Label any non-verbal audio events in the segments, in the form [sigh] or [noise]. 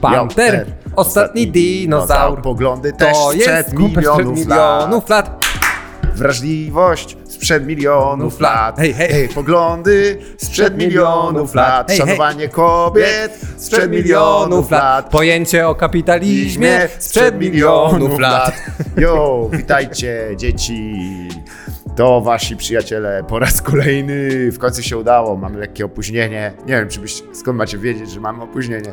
Panter, ostatni dinozaur. Poglądy też To jest sprzed Cooper sprzed milionów, lat. milionów lat. Wrażliwość sprzed milionów lat. Hej, hej. poglądy sprzed milionów lat. Hej, hej. Szanowanie kobiet sprzed milionów lat. Pojęcie o kapitalizmie sprzed milionów lat. Jo, witajcie dzieci. To wasi przyjaciele po raz kolejny. W końcu się udało. Mamy lekkie opóźnienie. Nie wiem, czy byś, skąd macie wiedzieć, że mamy opóźnienie.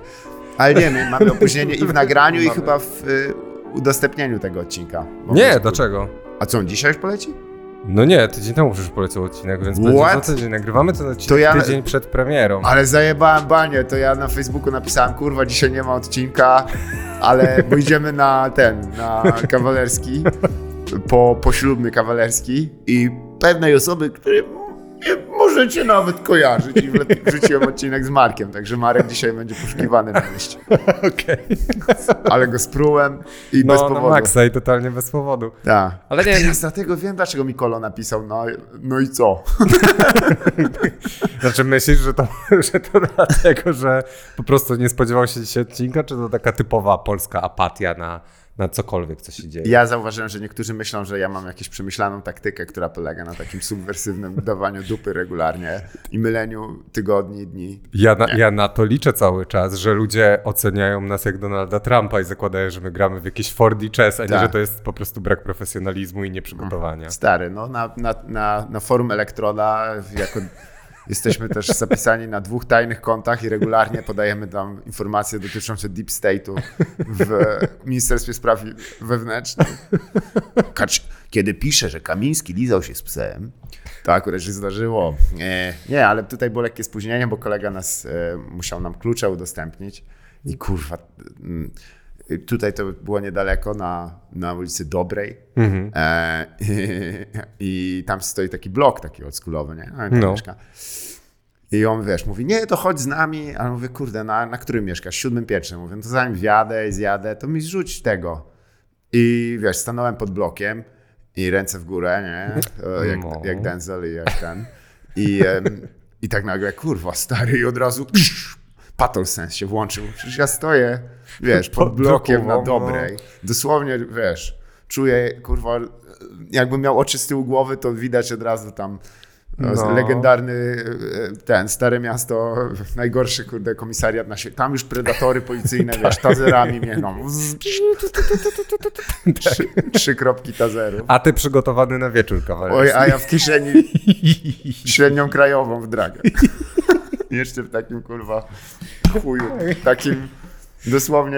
Ale nie, my mamy [laughs] opóźnienie i w nagraniu, i chyba w y, udostępnieniu tego odcinka. Bo Nie, wiesz, dlaczego? A co, on dzisiaj już poleci? No nie, tydzień temu przecież poleciał odcinek, więc What? będzie za tydzień. Nagrywamy ten odcinek To ja- tydzień przed premierą. Ale zajebałem banie, to ja na Facebooku napisałem, kurwa, dzisiaj nie ma odcinka, ale bo [laughs] idziemy na ten, na kawalerski, po poślubny kawalerski i pewnej osoby, której możecie nawet kojarzyć i wrzuciłem odcinek z Markiem, także Marek dzisiaj będzie poszukiwany na mieście. [laughs] Okej. Ale go sprułem i bez No, na powodu. maksa i totalnie bez powodu. Tak. Ale nie- Teraz dlatego wiem, dlaczego Mikolo napisał, no, no i co? [laughs] Znaczy myślisz, że to, [laughs] że to dlatego, że po prostu nie spodziewał się dzisiaj odcinka, czy to taka typowa polska apatia na, na cokolwiek, co się dzieje? Ja zauważyłem, że niektórzy myślą, że ja mam jakąś przemyślaną taktykę, która polega na takim subwersywnym [laughs] dawaniu dupy regularnie i myleniu tygodni dni. Ja na, ja na to liczę cały czas, że ludzie oceniają nas jak Donalda Trumpa i zakładają, że my gramy w jakiś 4D chess, a nie, Tak. że to jest po prostu brak profesjonalizmu i nieprzygotowania. Stary, no na, na, na, na forum Elektroda jako jesteśmy też zapisani na dwóch tajnych kontach i regularnie podajemy tam informacje dotyczące deep state'u w Ministerstwie Spraw Wewnętrznych. Kiedy pisze, że Kamiński lizał się z psem, to akurat się zdarzyło. Nie, nie ale tutaj było lekkie spóźnienie, bo kolega nas e, musiał nam klucze udostępnić i kurwa... mm, Tutaj to było niedaleko, na, na ulicy Dobrej. E, [laughs] I tam stoi taki blok taki oldschoolowy, nie? No. i No. Mieszka. I on, wiesz, mówi, nie, to chodź z nami. A mówię, kurde, na, na którym mieszkasz? Siódmym pierwszym. Mówię, no to zanim wjadę i zjadę, to mi zrzuć tego. I wiesz, stanąłem pod blokiem i ręce w górę, nie? Jak, No. jak Denzel i jak ten. I, I tak nagle, kurwa, stary, i od razu Pattol Sense się włączył. Przecież ja stoję, wiesz, pod blokiem na drogą, no. dobrej. Dosłownie, wiesz, czuję, kurwa, jakbym miał oczy z tyłu głowy, to widać od razu tam no. No. legendarny e, ten, Stare Miasto, najgorszy, kurde, komisariat na świecie. Tam już predatory policyjne, [laughs] wiesz, tazerami biegną. [laughs] Trzy, trzy kropki tazerów. A ty przygotowany na wieczór, Oj, kawalerski. a ja w kieszeni [laughs] średnią krajową w dragę. Jeszcze w takim, kurwa, chuju, takim dosłownie...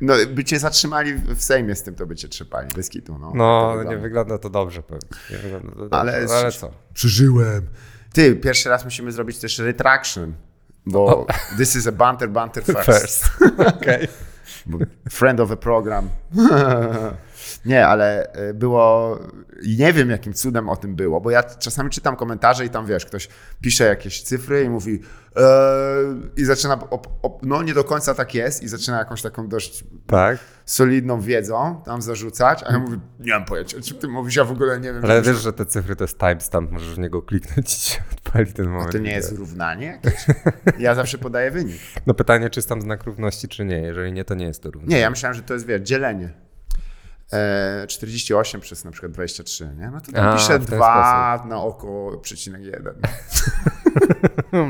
No, by cię zatrzymali w Sejmie z tym, to by cię trzepali, bez kitu, no. No, Tak to nie wygląda. wygląda to dobrze pewnie. Nie wygląda to dobrze. Ale- Ale co? Przeżyłem. Ty, pierwszy raz musimy zrobić też retraction, bo this is a banter, banter [laughs] first. First. [laughs] Bo Friend of a program. [laughs] Nie, ale y, było. Nie wiem, jakim cudem o tym było, bo ja czasami czytam komentarze i tam wiesz, ktoś pisze jakieś cyfry i mówi. e, I zaczyna. Op, op, no, nie do końca tak jest, i zaczyna jakąś taką dość Tak. solidną wiedzą tam zarzucać, a ja mówię, nie mam pojęcia, o czym ty mówisz, ja w ogóle nie wiem. Ale wiesz, że te cyfry to jest timestamp, możesz w niego kliknąć i się odpali ten moment. To nie jest równanie? Ja zawsze podaję wynik. No pytanie, czy jest tam znak równości, czy nie. Jeżeli nie, to nie jest to równanie. Nie, ja myślałem, że to jest, wiesz, dzielenie. E, 48 przez na przykład 23, nie? No to tam A, piszę w ten 2 na oko przecinek 1. [laughs]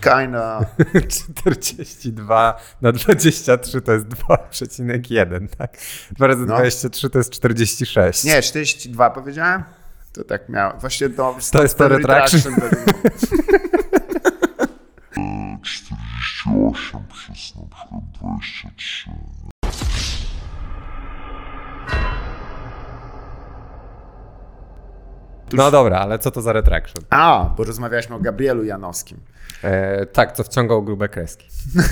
Kinda. 42 na 23 to jest 2,1, tak? 2 razy No. 23 to jest 46. Nie, 42 powiedziałem? To tak miało. Właśnie to... To jest to retraction. retraction był. 48 przez na przykład 23. No dobra, ale co to za retraction? A, bo rozmawialiśmy o Gabrielu Janowskim. E, tak, co wciągał grube kreski. [laughs]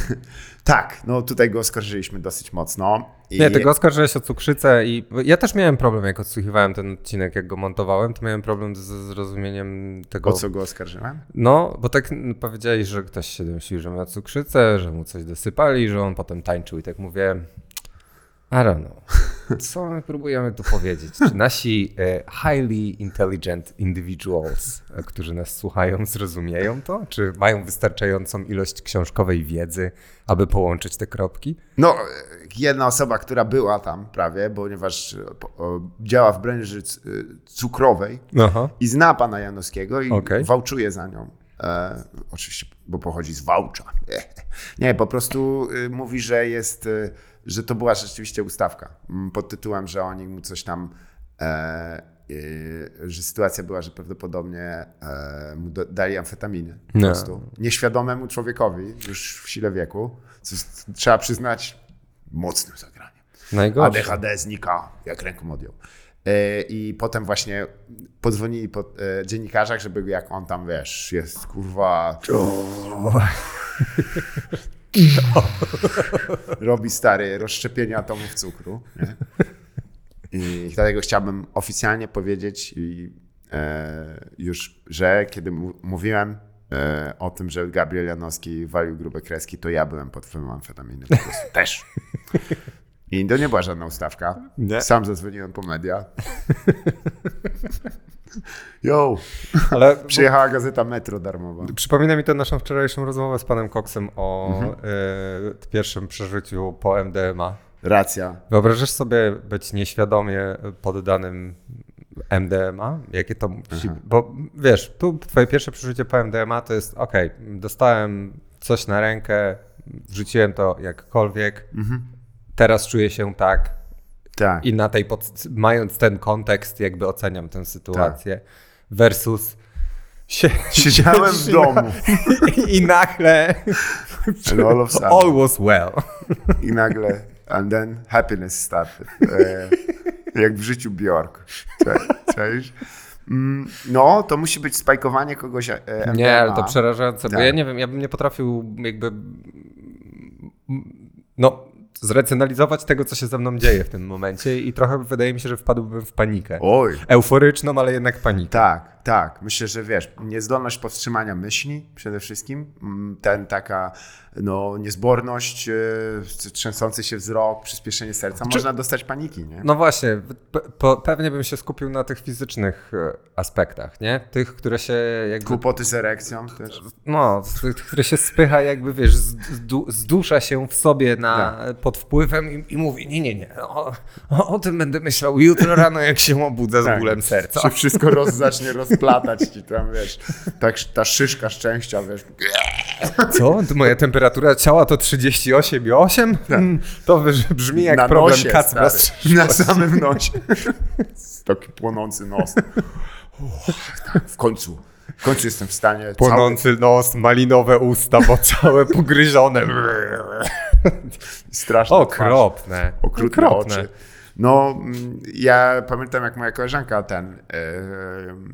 Tak, no tutaj go oskarżyliśmy dosyć mocno. I Nie, ty go oskarżyłeś o cukrzycę i ja też miałem problem, jak odsłuchiwałem ten odcinek, jak go montowałem, to miałem problem ze zrozumieniem tego. O co go oskarżyłem? No, bo tak powiedziałeś, że ktoś się domyślił, że ma cukrzycę, że mu coś dosypali, że on potem tańczył i tak mówię, I don't know. Co my próbujemy tu powiedzieć? Czy nasi e, highly intelligent individuals, e, którzy nas słuchają, zrozumieją to? Czy mają wystarczającą ilość książkowej wiedzy, aby połączyć te kropki? No, jedna osoba, która była tam prawie, ponieważ e, działa w branży cukrowej Aha. i zna pana Janowskiego i Okej. wałczuje za nią. E, oczywiście, bo pochodzi z Wałcza. [laughs] Nie, po prostu mówi, że jest, że to była rzeczywiście ustawka mm, pod tytułem, że oni mu coś tam, e, y, że sytuacja była, że prawdopodobnie e, mu do, dali amfetaminy po No. prostu. Nieświadomemu człowiekowi już w sile wieku, co jest, trzeba przyznać, mocnym zagraniem. Najgorsze. ADHD znika, jak ręką odjął. E, I potem właśnie podzwonili po e, dziennikarzach, żeby jak on tam, wiesz, jest kurwa... [laughs] [laughs] Robi stary rozszczepienie atomów cukru. Nie? I dlatego chciałbym oficjalnie powiedzieć i, e, już, że kiedy mówiłem e, o tym, że Gabriel Janowski walił grube kreski, to ja byłem pod wpływem amfetaminy po prostu [laughs] też. I to nie była żadna ustawka. Nie? Sam zadzwoniłem po media. Yo, Ale przyjechała gazeta Metro darmowa. Przypomina mi to naszą wczorajszą rozmowę z panem Coxem o Mhm. e, pierwszym przeżyciu po MDMA. Racja. Wyobrażasz sobie być nieświadomie poddanym MDMA? Jakie to musi... Bo wiesz, tu twoje pierwsze przeżycie po MDMA to jest okej, dostałem coś na rękę, wrzuciłem to jakkolwiek, teraz czuję się tak Tak. i na tej pod... mając ten kontekst jakby oceniam tę sytuację versus sie... Siedziałem w [laughs] domu i, i nagle And all of sudden. all was well. i nagle and then happiness started. E, jak w życiu Bjork. Cze- Cześć. Mm, No, to musi być spajkowanie kogoś e. Nie, ale to przerażające, bo Tak. ja nie wiem, ja bym nie potrafił jakby no zracjonalizować tego, co się ze mną dzieje w tym momencie i trochę wydaje mi się, że wpadłbym w panikę. Oj. Euforyczną, ale jednak panikę. Tak, tak. Myślę, że wiesz, niezdolność powstrzymania myśli przede wszystkim, mm, ten taka no, niezborność, e, trzęsący się wzrok, przyspieszenie serca, można dostać paniki, nie? No właśnie, pe, pewnie bym się skupił na tych fizycznych e, aspektach, nie? Tych, które się jakby Kłopoty z erekcją też. No, tych, które się spycha jakby, wiesz, zdu, zdusza się w sobie na, pod wpływem i, i mówi, nie, nie, nie, o, o, o tym będę myślał jutro rano, jak się obudzę z Tak. bólem serca. Się wszystko roz, zacznie [laughs] rozplatać ci tam, wiesz, tak, ta szyszka szczęścia, wiesz. Co? Moja temperatura ciała to 38,8? Hmm, To brzmi jak na problem nosie, Kacpra. Na samym nosie. Taki płonący nos. Tak, w końcu, w końcu jestem w stanie cały, Płonący nos, malinowe usta, bo całe pogryzione. strasznie Okropne. okrutne Okropne. oczy. No, ja pamiętam, jak moja koleżanka ten e,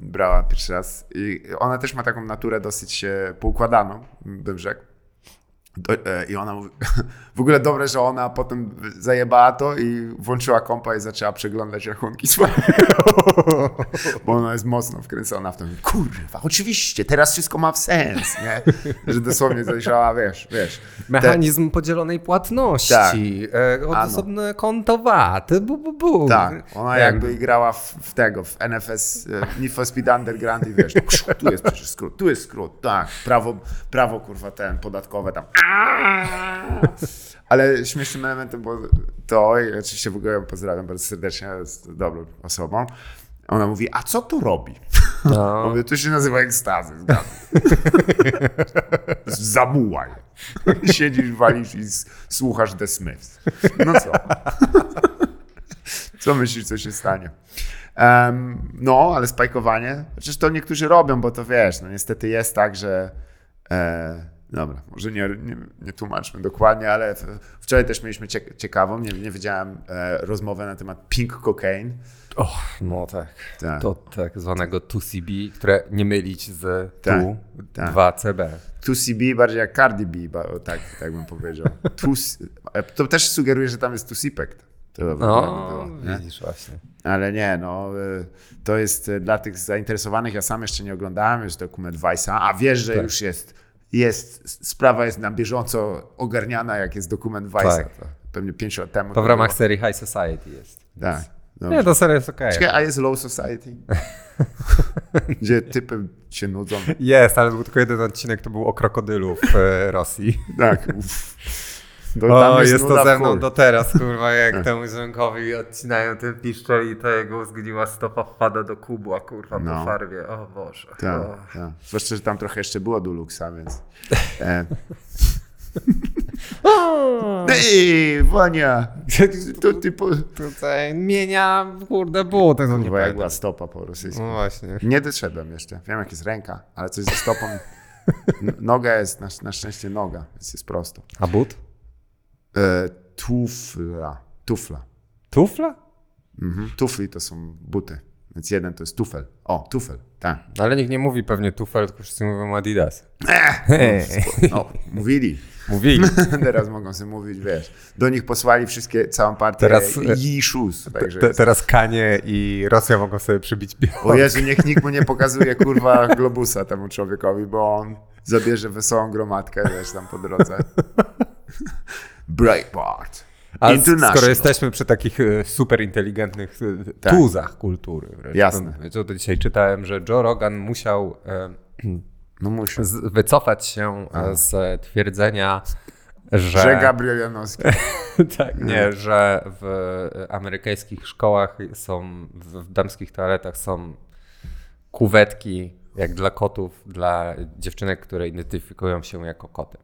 brała pierwszy raz i ona też ma taką naturę dosyć e, poukładaną, bym rzekł. Do, e, I ona mówi, [laughs] w ogóle dobre, że ona potem zajebała to i włączyła kompa i zaczęła przeglądać rachunki swoje. [laughs] Bo ona jest mocno wkręcona w to. Kurwa, oczywiście, teraz wszystko ma sens, nie? Że dosłownie zajrzała, wiesz, wiesz. Mechanizm podzielonej płatności, e, osobne konto VAT, bu, bu, bu. Tak, ona jakby grała w, w tego, w NFS, e, Need for Speed Underground i wiesz, tu jest przecież skrót, tu jest skrót, tak, prawo, prawo kurwa ten, podatkowe tam. Ale śmiesznym elementem było to, i oczywiście w ogóle ją pozdrawiam bardzo serdecznie, jest dobrą osobą. Ona mówi, a co to robi? No. [laughs] Mówię, to się nazywa ekstazy. Zamułaj. [laughs] [laughs] Siedzisz, walisz i słuchasz The Smiths. No co? Co myślisz, co się stanie? Em, no, ale spajkowanie. Przecież to niektórzy robią, bo to wiesz, no niestety jest tak, że. E, dobra, może nie, nie, nie tłumaczmy dokładnie, ale wczoraj też mieliśmy ciek- ciekawą, nie, nie wiedziałem, e, rozmowę na temat pink cocaine. Och, no tak. Tak. To tak zwanego 2CB, które nie mylić z Tak, tu tak. 2CB. 2CB bardziej jak Cardi B, tak, tak bym powiedział. [laughs] 2C e, to też sugeruje, że tam jest 2CPEC. To było, No, nie? widzisz właśnie. Ale nie, no y, to jest y, dla tych zainteresowanych, ja sam jeszcze nie oglądałem, jest dokument Vice'a, a wiesz, że Tak. już jest, jest, sprawa jest na bieżąco ogarniana, jak jest dokument Vice'a. Tak. To pewnie 5 lat temu. To w ramach było. serii High Society jest. Tak. Nie, dobrze. to serio jest okej. Czekaj, a jest Low Society? [laughs] Gdzie typy się nudzą. Jest, ale był tylko jeden odcinek, to był o krokodylu w e, Rosji. Tak. uff. To O, jest, to ze mną do teraz, kurwa, jak [laughs] temu Zenkowi odcinają ten piszczel i to jego zgniła stopa wpada do kubła, kurwa, No. po farbie. O Boże. Tak, O. tak. Zwłaszcza, że tam trochę jeszcze było Duluxa, więc... E. [laughs] Ej, Wania! To ty po... Tutaj mienia, kurde, było tego nie Chyba jak była stopa po rosyjsku. No właśnie. Nie doszedłem jeszcze. Wiem, jak jest ręka, ale coś ze stopą. N- Noga jest, na, na szczęście noga, więc jest prosto. A but? E, tufla. Tufla. Tufla? Mhm. Tufli to są buty, więc jeden to jest tufel. O, tufel, tak. No, Ale nikt nie mówi pewnie tufel, tylko wszyscy mówią Adidas. [laughs] No, mówili. Mówili. [laughs] Teraz mogą sobie mówić, wiesz. Do nich posłali wszystkie, całą partię Teraz, e, Yi Shoes. Także Te, teraz Kanie i Rosja mogą sobie przybić białko. O Jezu, niech nikt mu nie pokazuje, kurwa, globusa temu człowiekowi, bo on zabierze wesołą gromadkę, wiesz, tam po drodze. [laughs] Breitbart. A skoro jesteśmy przy takich e, super inteligentnych e, Tak. tuzach kultury, Jasne. To, to dzisiaj czytałem, że Joe Rogan musiał e, [clears throat] No muszę. z, wycofać się e, z twierdzenia, że, Że Gabriel Janowski. [laughs] tak, nie, że w amerykańskich szkołach są, w, w damskich toaletach są kuwetki jak dla kotów, dla dziewczynek, które identyfikują się jako koty.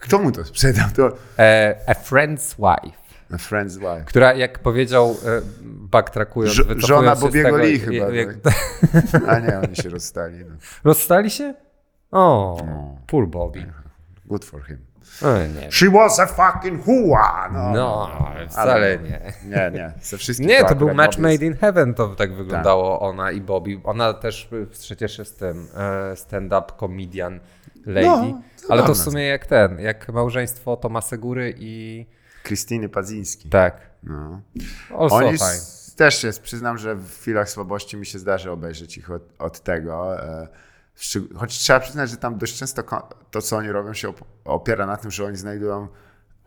Kto mu to sprzedał? To E, a friend's wife. A Friend's Wife. Która, jak powiedział, e, backtrackując, wycofując żona Bobiego Lee i- chyba, jak- A nie, oni się rozstali. No. Rozstali się? O, poor Bobby. Good for him. O, nie. She was a fucking hua! No, No, wcale Ale- nie. Nie, nie. Ze wszystkich Nie, to był match made in heaven, to tak wyglądało ona i Bobby. Ona też przecież jest tym e, stand-up comedian lady. No, ale to w sumie jak ten, jak małżeństwo Toma Segury i... Krystyny Padziński. Tak. No. Also Oni fine. też jest, przyznam, że w chwilach słabości mi się zdarzy obejrzeć ich od, od tego. E, choć trzeba przyznać, że tam dość często to, co oni robią, się op- opiera na tym, że oni znajdują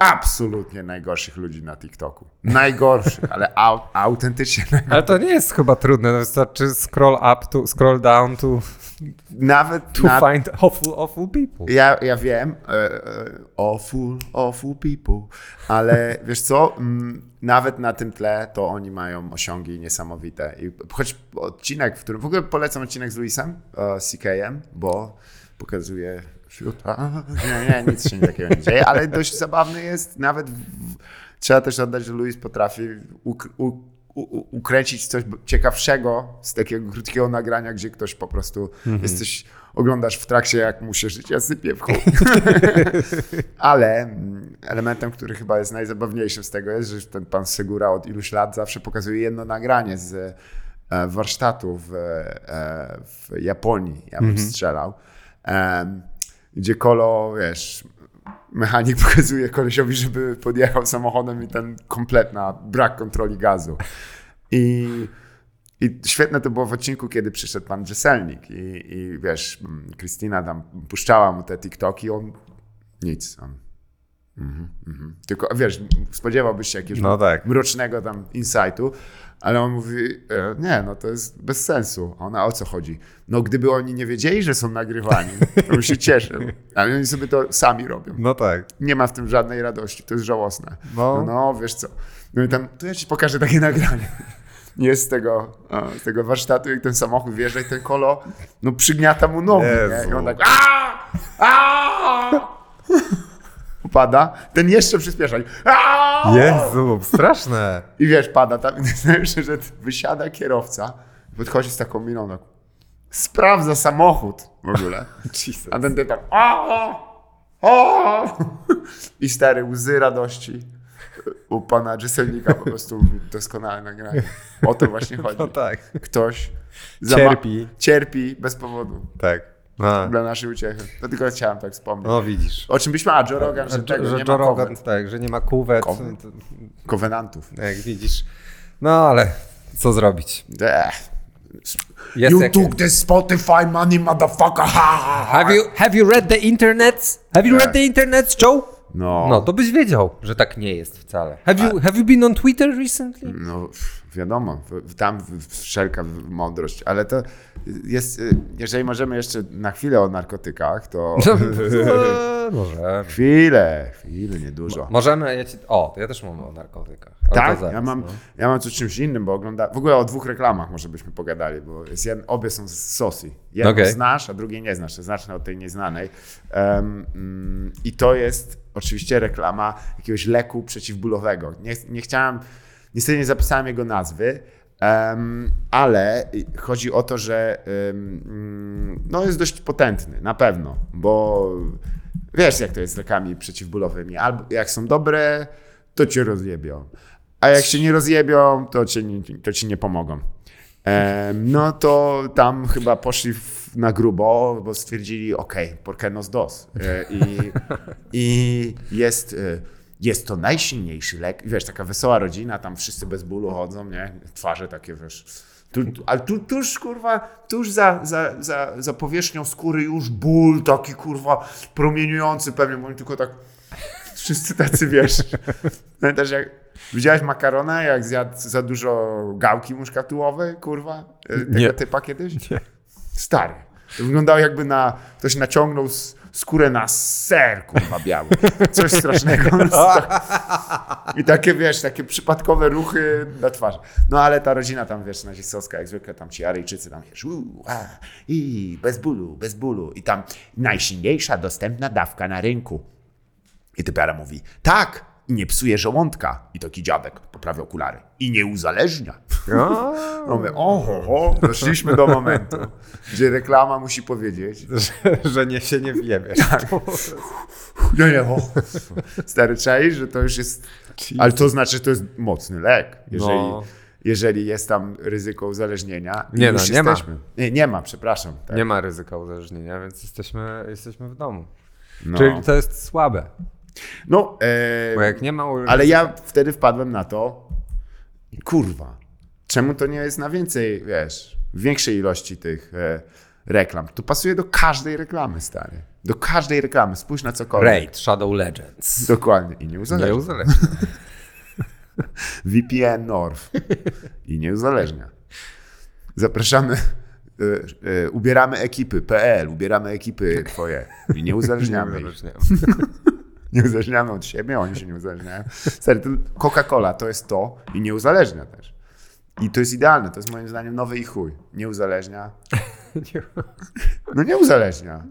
absolutnie najgorszych ludzi na TikToku. Najgorszych, ale au, autentycznie najgorszych. Ale to nie jest chyba trudne, no wystarczy scroll up, to, scroll down to, Nawet to na, find awful, awful people. Ja, ja wiem, e, e, awful, awful people, ale [laughs] wiesz co, mm, nawet na tym tle to oni mają osiągi niesamowite. I choć odcinek, w którym w ogóle polecam odcinek z Luisem, e, CKM, bo pokazuje wśród... [laughs] Nie, nie, nic się takiego nie dzieje, ale dość zabawny jest. Nawet w, trzeba też oddać, że Luis potrafi uk, u, ukręcić coś ciekawszego z takiego krótkiego nagrania, gdzie ktoś po prostu jesteś, oglądasz w trakcie, jak mu się życie sypie w chuj. [laughs] Ale mm, elementem, który chyba jest najzabawniejszym z tego jest, że ten pan Segura od iluś lat zawsze pokazuje jedno nagranie z e, warsztatu w, e, w Japonii. Ja bym strzelał. Em, gdzie kolo, wiesz, mechanik [laughs] pokazuje kolesiowi, żeby podjechał samochodem i ten kompletna brak kontroli gazu. I, i świetne to było w odcinku, kiedy przyszedł pan Drzeselnik i, i wiesz, Krystyna tam puszczała mu te TikToki, on nic. On, mhm, mhm. Tylko wiesz, spodziewałbyś się jakiegoś No tak. mrocznego tam insightu, ale on mówi, e, nie, no to jest bez sensu. A Ona o co chodzi? No gdyby oni nie wiedzieli, że są nagrywani, to bym się cieszył. [laughs] Ale oni sobie to sami robią. No tak. Nie ma w tym żadnej radości, to jest żałosne. No. No, no wiesz co. No i tam, to ja ci pokażę takie [laughs] nagranie. Jest z tego, z tego warsztatu, jak ten samochód wjeżdża i ten kolo, no przygniata mu nogi, Jezu. nie? I on tak aaa! Aaa! Upada, ten jeszcze przyspiesza. i aaa! Jezu, straszne. I wiesz, pada tam, [laughs] i że wysiada kierowca, podchodzi z taką miną, tak, sprawdza samochód w ogóle. [laughs] A ten typ tak. I stary, łzy radości u pana Drzeselnika po prostu doskonale nagranie. O to właśnie chodzi. [laughs] No tak. Ktoś Cierpi. cierpi bez powodu Tak. No, dla naszej uciechy. To tylko chciałem tak wspomnieć. no widzisz. O czym byśmy, a Joe Rogan, że, Że, tego że nie Joe ma Rogan, tak, że nie ma kuwet. To- Kowenantów. Jak widzisz. No ale co zrobić? Ech. Jest you took the Spotify money, motherfucker. Ha, ha, ha. Have you, have you read the internet? Have you read the internet, Joe? No, No, to byś wiedział, że tak nie jest wcale. Have you, have you been on Twitter recently? no wiadomo, tam wszelka mądrość, ale to jest, y, jeżeli możemy jeszcze na chwilę o narkotykach, to [laughs] Eee, Może. chwilę, chwilę, niedużo. Możemy, ja ci, o, to ja też mam o narkotykach. to Tak, zaraz, ja mam, no. ja mam coś czymś innym, bo ogląda. W ogóle o dwóch reklamach może byśmy pogadali, bo jest obie są z Sosi. Jedną Okej. znasz, a drugiej nie znasz. Zacznę od tej nieznanej. Mm, I to jest oczywiście reklama jakiegoś leku przeciwbólowego. Nie, nie chciałem, niestety nie zapisałem jego nazwy. em, ale chodzi o to, że mm, no jest dość potentny, na pewno, bo wiesz jak to jest z lekami przeciwbólowymi. Albo jak są dobre, to cię rozjebią. A jak się nie rozjebią, to, nie, to ci nie pomogą. Em, no to tam chyba poszli w, na grubo, bo stwierdzili, ok, porque nos dos. E, I, [laughs] i jest, e, jest to najsilniejszy lek. Wiesz, taka wesoła rodzina, tam wszyscy bez bólu chodzą, nie? Twarze takie, wiesz... Tu, tu- ale tu, tuż, kurwa, tuż za, za, za, za powierzchnią skóry już ból taki, kurwa, promieniujący pewnie, bo oni tylko tak... Wszyscy tacy, wiesz... [laughs] Pamiętasz, jak widziałeś makarona, jak zjadł za dużo gałki muszkatułowej, kurwa? E, Tego Nie. typa kiedyś? Nie. Stary. To wyglądało jakby na, ktoś naciągnął s- skórę na ser, kurwa, biały. Coś strasznego. [laughs] I takie, wiesz, takie przypadkowe ruchy na twarzy. No ale ta rodzina tam, wiesz, nazistowska, jak zwykle, tam ci Aryjczycy tam, wiesz, uu, a, i bez bólu, bez bólu. I tam najsilniejsza dostępna dawka na rynku. I typiara mówi, tak, i nie psuje żołądka. I taki dziadek poprawia okulary. I nie uzależnia. No [laughs] my, oho, ho, doszliśmy do momentu, gdzie reklama musi powiedzieć, [laughs] że, że nie się nie wiemy. nie, nie, o. Stary czaisz, że to już jest, ale to znaczy, że to jest mocny lek, jeżeli, No. jeżeli jest tam ryzyko uzależnienia. Nie no, nie ma. jesteśmy. Nie, nie ma, przepraszam. Tak. Nie ma ryzyka uzależnienia, więc jesteśmy, jesteśmy w domu. No, Czyli to jest słabe. No e, Bo jak nie ma ale ja wtedy wpadłem na to, kurwa, czemu to nie jest na więcej, wiesz, większej ilości tych e, reklam. To pasuje do każdej reklamy, stary. Do każdej reklamy. Spójrz na cokolwiek. Raid, Shadow Legends. Dokładnie. I nie uzależnia. Nie uzależnia. [laughs] VPN North. I nie uzależnia. Zapraszamy. e, e, ubieramy ekipy.pl, ubieramy ekipy twoje. I [laughs] nie uzależniamy. Nie uzależniamy [laughs] od siebie, oni się nie uzależniają. To Coca-Cola to jest to i nie uzależnia też. I to jest idealne, to jest moim zdaniem nowy i chuj. [laughs] Nie uzależnia. No nie uzależnia.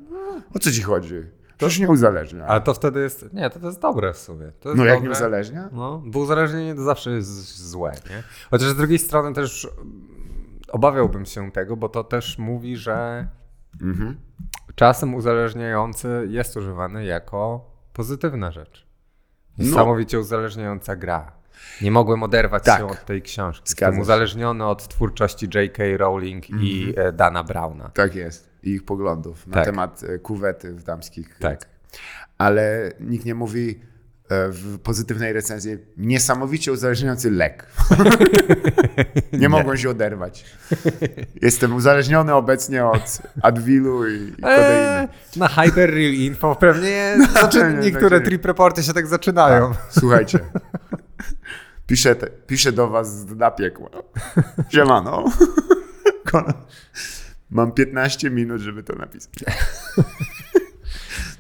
O co ci chodzi? To już nie uzależnia. Ale to wtedy jest. Nie, to, to jest dobre w sumie. No jak dobre. nie uzależnia? No, bo uzależnienie to zawsze jest złe, nie? Chociaż z drugiej strony też obawiałbym się tego, bo to też mówi, że Mhm. czasem uzależniający jest używany jako pozytywna rzecz. No. Niesamowicie uzależniająca gra. Nie mogłem oderwać Tak. się od tej książki. Jestem uzależniony od twórczości J.K. Rowling i e, Dana Browna. Tak jest. I ich poglądów na Tak. temat e, kuwety w damskich. Tak. Ale nikt nie mówi w pozytywnej recenzji niesamowicie uzależniający lek. [laughs] nie mogłem się oderwać. Jestem uzależniony obecnie od Adwilu i, i. Eee, na Hyper Real Info pewnie [laughs] nie, niektóre tak. trip reporty się tak zaczynają. Słuchajcie. Piszę, te, piszę do was z na piekła. Siemano. [laughs] Mam 15 minut, żeby to napisać.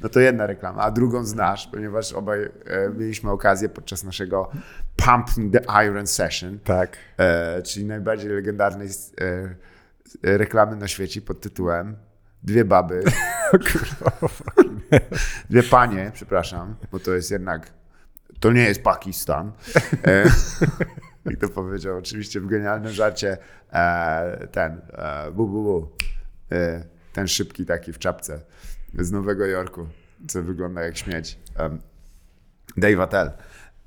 No to jedna reklama, a drugą znasz, ponieważ obaj e, mieliśmy okazję podczas naszego Pump the Iron Session, Tak. e, czyli najbardziej legendarnej e, e, reklamy na świecie pod tytułem Dwie baby. [laughs] Dwie panie, przepraszam, bo to jest jednak. To nie jest Pakistan. E, I to powiedział oczywiście w genialnym żarcie e, ten bu, bu, bu. Ten szybki taki w czapce z Nowego Jorku, co wygląda jak śmieć. Um, Dave Attell.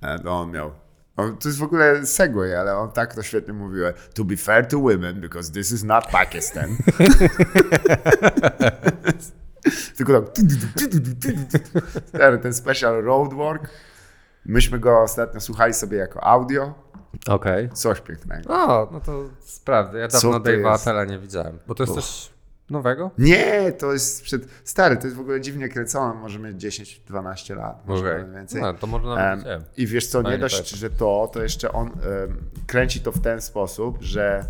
E, to on miał. On, to jest w ogóle segway, ale on tak to świetnie mówił. To be fair to women, because this is not Pakistan. [laughs] Tylko tak. Stary, Ten special roadwork. Myśmy go ostatnio słuchali sobie jako audio. Okej. Coś pięknego. O, no to sprawdzę. Ja dawno Dave'a jest? Attella nie widziałem. Bo to jest też Nowego? Nie, to jest przed. Stary, to jest w ogóle dziwnie kręcone, może mieć 10-12 lat, może nawet więcej. No, to może nawet nie. I wiesz co, nie dość, że to, to jeszcze on em, kręci to w ten sposób, że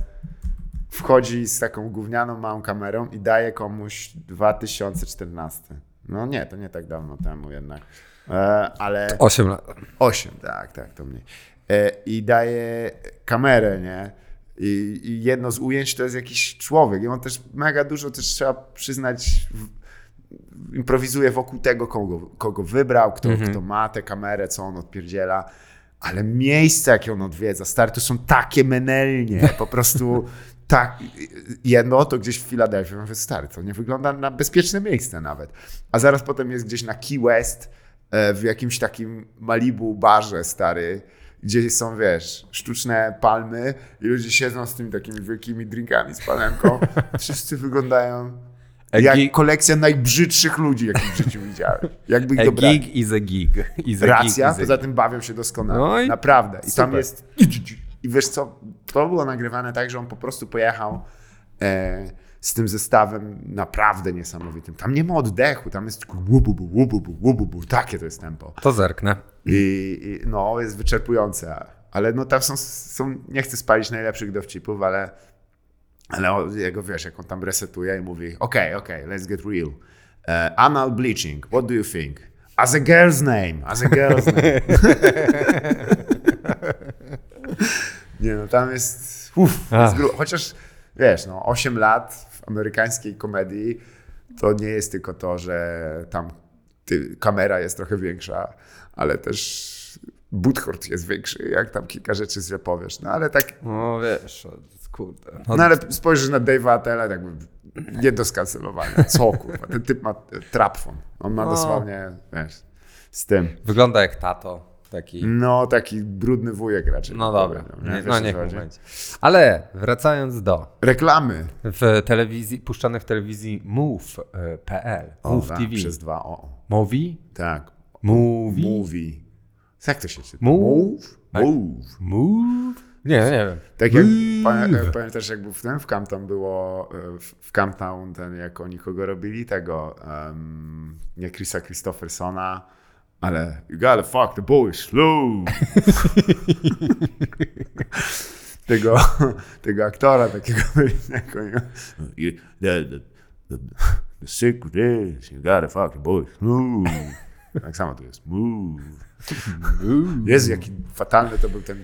wchodzi z taką gównianą małą kamerą i daje komuś 2014. No nie, to nie tak dawno temu jednak. E, ale 8 lat. 8, tak, tak, to mniej. E, I daje kamerę, nie? I, I jedno z ujęć to jest jakiś człowiek. I on też mega dużo też trzeba przyznać. W, improwizuje wokół tego, kogo, kogo wybrał, kto, kto ma tę kamerę, co on odpierdziela. Ale miejsca, jakie on odwiedza, stary, to są takie menelnie, [laughs] po prostu tak. Jedno to gdzieś w Filadelfii. Mówię, stary, to nie wygląda na bezpieczne miejsce nawet. A zaraz potem jest gdzieś na Key West, e, w jakimś takim Malibu barze, stary, gdzie są, wiesz, sztuczne palmy i ludzie siedzą z tymi takimi wielkimi drinkami z palemką. [laughs] Wszyscy wyglądają jak gig- kolekcja najbrzydszych ludzi, jakich w życiu widziałem. Jakby ich A gig is a gig. Is a Racja, gig is poza tym bawią się doskonale. No i Naprawdę. I tam super. jest. I wiesz co, to było nagrywane tak, że on po prostu pojechał e, z tym zestawem naprawdę niesamowitym. Tam nie ma oddechu, tam jest tylko łububu, łububu, łububu. Takie to jest tempo. To zerknę. I, I no, jest wyczerpujące. Ale no tam są, są, nie chcę spalić najlepszych dowcipów, ale, ale jego wiesz, jak on tam resetuje i mówi, okej, okej, let's get real. Uh, anal bleaching, what do you think? As a girl's name, as a girl's name. [laughs] nie no, tam jest, uff, jest chociaż wiesz, no 8 lat w amerykańskiej komedii to nie jest tylko to, że tam ty, kamera jest trochę większa, ale też Butchort jest większy, jak tam kilka rzeczy źle powiesz. No ale tak, No wiesz, o, kurde. no ale spojrzysz na Dave'a Attella, tak jakby nie do skancelowania. Co kurwa, ten typ ma e, trapfon. On ma No. dosłownie, wiesz, z tym. Wygląda jak tato. Taki. No, taki brudny wujek raczej. No dobra. Nie, Wiesz, no niech będzie. Ale wracając do. Reklamy. W telewizji, puszczanych w telewizji move.pl. Move tak, TV. Przez dwa O. Movie? Tak. Movie? Movie. Jak to się czyta? Move? Move. Move? Nie, nie wiem. Tak jak pamię- pamiętasz, jak był w tym, w Camptown było, e, w- w Camptown ten, jak oni kogo robili, tego, em, nie Chrisa Christophersona, ale you gotta fuck the boys slow. [laughs] tego, tego aktora takiego. [laughs] You- The, the, the, the secret is you gotta fuck the boys slow. Tak samo to jest. [laughs] Move. Jezu, jaki fatalny to był ten.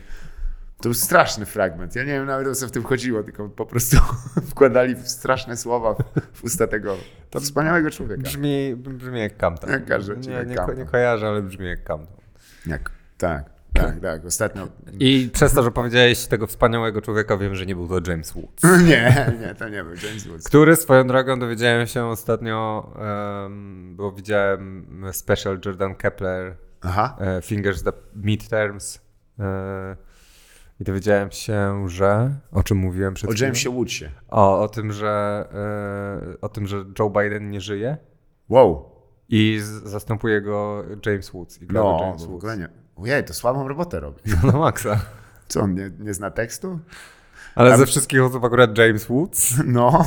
To był straszny fragment. Ja nie wiem nawet o co w tym chodziło, tylko po prostu [laughs] wkładali straszne słowa w, usta tego to wspaniałego człowieka. Brzmi, brzmi jak Campton. Jak każdy nie, nie, ko- nie kojarzę, ale brzmi jak Campton. Jak, tak, tak, tak. Ostatnio. I przez to, że powiedziałeś tego wspaniałego człowieka, wiem, że nie był to James Woods. [laughs] Nie, nie, to nie był James Woods. Który swoją drogą dowiedziałem się ostatnio, em, bo widziałem special Jordan Kepler, Aha. e, Fingers the Midterms. E, I dowiedziałem się, że. O czym mówiłem przed O chwilą? Jamesie Woodsie. O, o tym, że e, o tym, że Joe Biden nie żyje Wow. i zastępuje go James Woods. I No, James w Woods. ogóle nie. Ojej, to słabą robotę robi. [laughs] No maksa. Co, on nie, nie zna tekstu? Ale Tam- ze wszystkich osób akurat James Woods. [laughs] No,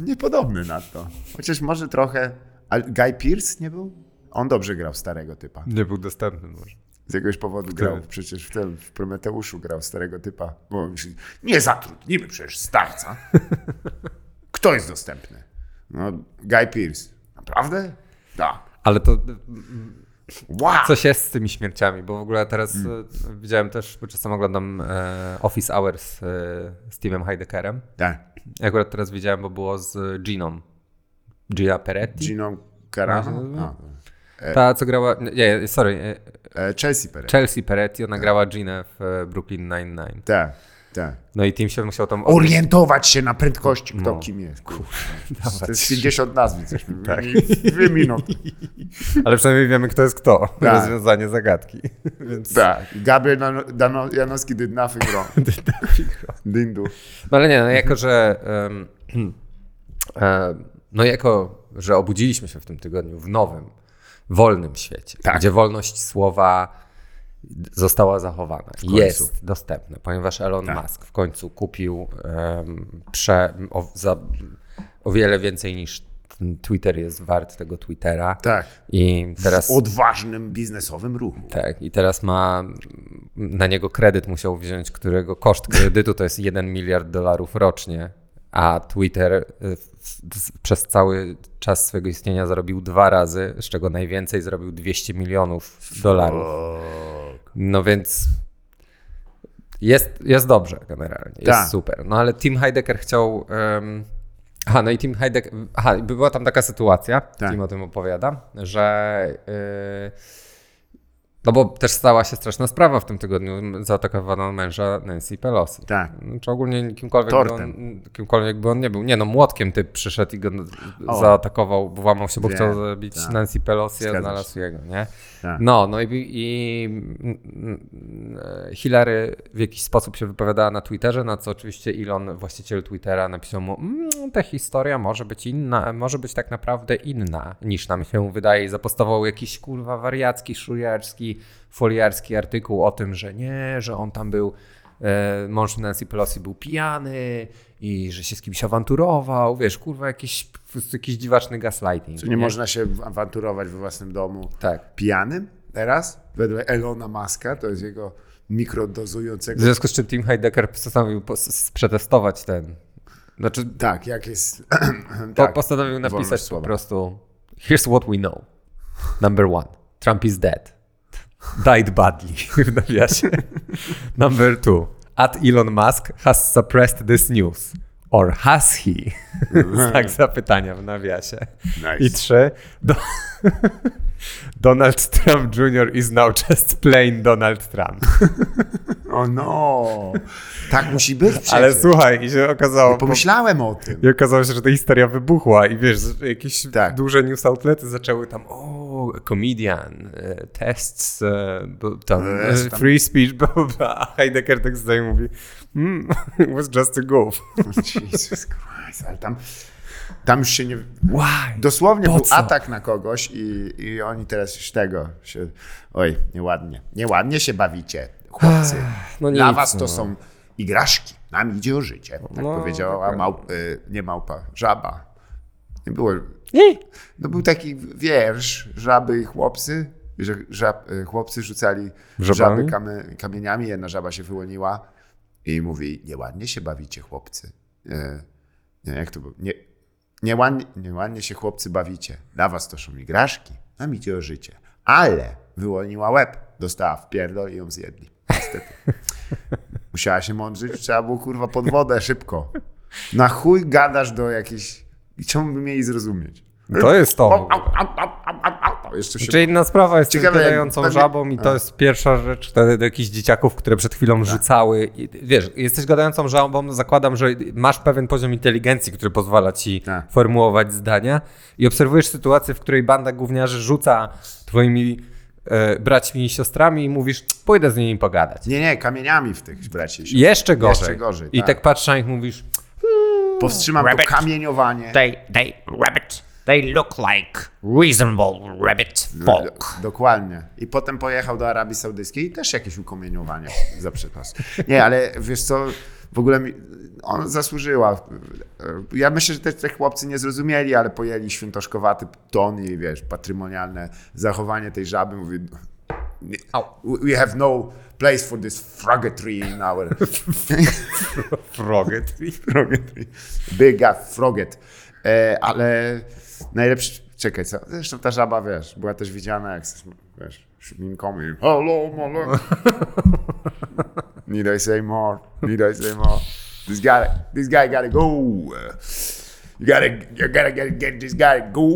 niepodobny na to. Chociaż może trochę. Ale Guy Pearce nie był? On dobrze grał starego typa. Nie był dostępny może. Z jakiegoś powodu grał przecież w tym, w Prometeuszu grał starego typa. Bo myśli, nie zatrudnimy przecież starca. [laughs] Kto jest dostępny? No, Guy Pearce. Naprawdę? Tak. Ale to Wow! coś jest z tymi śmierciami, bo w ogóle teraz Hmm. e, widziałem też, bo czasem oglądam e, Office Hours e, z Timem Heideckerem. Tak. I akurat teraz widziałem, bo było z Giną. Gia Peretti. Gino Carano? No, A, Ta, co grała. Nie, sorry. e, e, Chelsea Perez. Chelsea Peretti, ona grała Ginę w e, Brooklyn Nine-Nine. Tak, tak. No i się musiał tam. Orientować się na prędkości, kto No. kim jest. Kurde. [laughs] Dawać. To jest 50 nazwisk. Coś mi Tak. Dwie minuty. [laughs] Ale przynajmniej wiemy, kto jest kto. Tak. Rozwiązanie zagadki. [laughs] Więc. Tak. Gabriel Dano- Dano- Janowski did nothing wrong. Dindu. No ale nie, no jako, że. em, [clears throat] no jako, że obudziliśmy się w tym tygodniu w nowym, wolnym świecie, Tak. gdzie wolność słowa została zachowana. Jest dostępna, ponieważ Elon Tak. Musk w końcu kupił, em, prze, o, za, o wiele więcej niż Twitter jest wart tego Twittera. Tak. I teraz, Odważnym biznesowym ruchu. tak, I teraz ma na niego kredyt musiał wziąć, którego koszt kredytu to jest 1 miliard dolarów rocznie, a Twitter w- w- przez cały czas swojego istnienia zarobił dwa razy, z czego najwięcej zrobił 200 milionów dolarów. No więc jest, jest dobrze generalnie, jest Tak. super. No ale Tim Heidecker chciał... Um, aha, no i Tim Heidecker... Aha, była tam taka sytuacja, Tak. Tim o tym opowiada, że... Yy, no bo też stała się straszna sprawa w tym tygodniu. Zaatakowano męża Nancy Pelosi. Tak. Czy ogólnie kimkolwiek by, on, kimkolwiek by on nie był. Nie no, młotkiem typ przyszedł i go O. zaatakował, włamał się, bo Wiem, chciał zabić tak. Nancy Pelosi, a Zgadza znalazł jego, nie? Tak. No, no i, i Hillary w jakiś sposób się wypowiadała na Twitterze, na co oczywiście Elon, właściciel Twittera, napisał mu, mm, ta historia może być inna, może być tak naprawdę inna niż nam się wydaje i zapostował jakiś kurwa wariacki, szujarski, foliarski artykuł o tym, że nie, że on tam był, e, mąż Nancy Pelosi był pijany i że się z kimś awanturował, wiesz, kurwa jakiś, jakiś dziwaczny gaslighting. Czy nie można się awanturować we własnym domu Tak. pijanym teraz? Wedle Elona Muska, to jest jego W mikrodozującego. związku z czym Tim Heidecker postanowił przetestować ten. Znaczy, Tak, jak jest. [clears throat] tak, postanowił napisać po prostu: Here's what we know. Number one, Trump is dead. Died badly [laughs] w nawiasie. Number two, at Elon Musk has suppressed this news. Or has he? Znak [laughs] zapytania w nawiasie. Nice. I trzy, do... Donald Trump Jr. is now just plain Donald Trump. O no! Tak musi być [laughs] przecież. Ale słuchaj, i się okazało. po- Pomyślałem o tym. I okazało się, że ta historia wybuchła i wiesz, jakieś Tak. duże news outlety zaczęły tam, o, comedian, e, tests, e, tam, e, tam. free speech, bla, bla, a Heidegger tak zdaje mówi, mm, [laughs] it was just a goof. [laughs] Jesus Christ, ale tam, tam już się nie... Why? Dosłownie Po był co? atak na kogoś i, i oni teraz już tego się... Oj, nieładnie. Nieładnie się bawicie, chłopcy. no Dla nic, was to no. są igraszki. Nam idzie o życie. Tak No, powiedziała małp, y, nie małpa, żaba. Nie było... Nie. No był taki wiersz, żaby i chłopcy, że żab, y, chłopcy rzucali Żabami? żaby kamy, kamieniami, jedna żaba się wyłoniła i mówi, nieładnie się bawicie chłopcy. E, nie, jak to było? Nie, nieładnie, nieładnie się chłopcy bawicie. Dla was to są igraszki, nam idzie o życie. Ale wyłoniła łeb, dostała w pierdol i ją zjedli. Niestety. [laughs] Musiała się mądrzyć, trzeba było kurwa pod wodę szybko. Na chuj gadasz do jakiejś... I czemu by mieli zrozumieć? To jest to. Jeszcze się... Czy inna sprawa jest Ciekawe, pewnie- żabą i to jest pierwsza rzecz wtedy do jakichś dzieciaków, które przed chwilą rzucały. I, wiesz, jesteś gadającą żabą, zakładam, że masz pewien poziom inteligencji, który pozwala ci Tak. formułować zdania i obserwujesz sytuację, w której banda gówniarzy rzuca twoimi e, braćmi i siostrami i mówisz, pójdę z nimi pogadać. Nie, nie, kamieniami w tych braci. się- Jeszcze gorzej. Jeszcze gorzej, I tak. tak patrz na nich mówisz, Powstrzymam to Rabbit. kamieniowanie. They, they, rabbit, they look like reasonable rabbit folk. Dokładnie. I potem pojechał do Arabii Saudyjskiej i też jakieś ukomieniowanie [laughs] za przepas. Nie, ale wiesz co, w ogóle mi, ona zasłużyła. Ja myślę, że te, te chłopcy nie zrozumieli, ale pojęli świętoszkowaty ton i wiesz, patrymonialne zachowanie tej żaby. Mówi, we have no place for this froggetry in our... [laughs] froget. Froggetry. Big froget. E, ale najlepszy... Czekaj, co? Zresztą ta żaba, wiesz, była też widziana jak, wiesz, szminką i hello, mole. Need I say more? Need I say more? This guy, this guy gotta go. You gotta, you gotta get, get this guy go.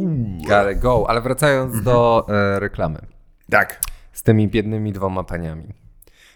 Gotta go. Ale wracając do e, reklamy. Tak. z tymi biednymi dwoma paniami.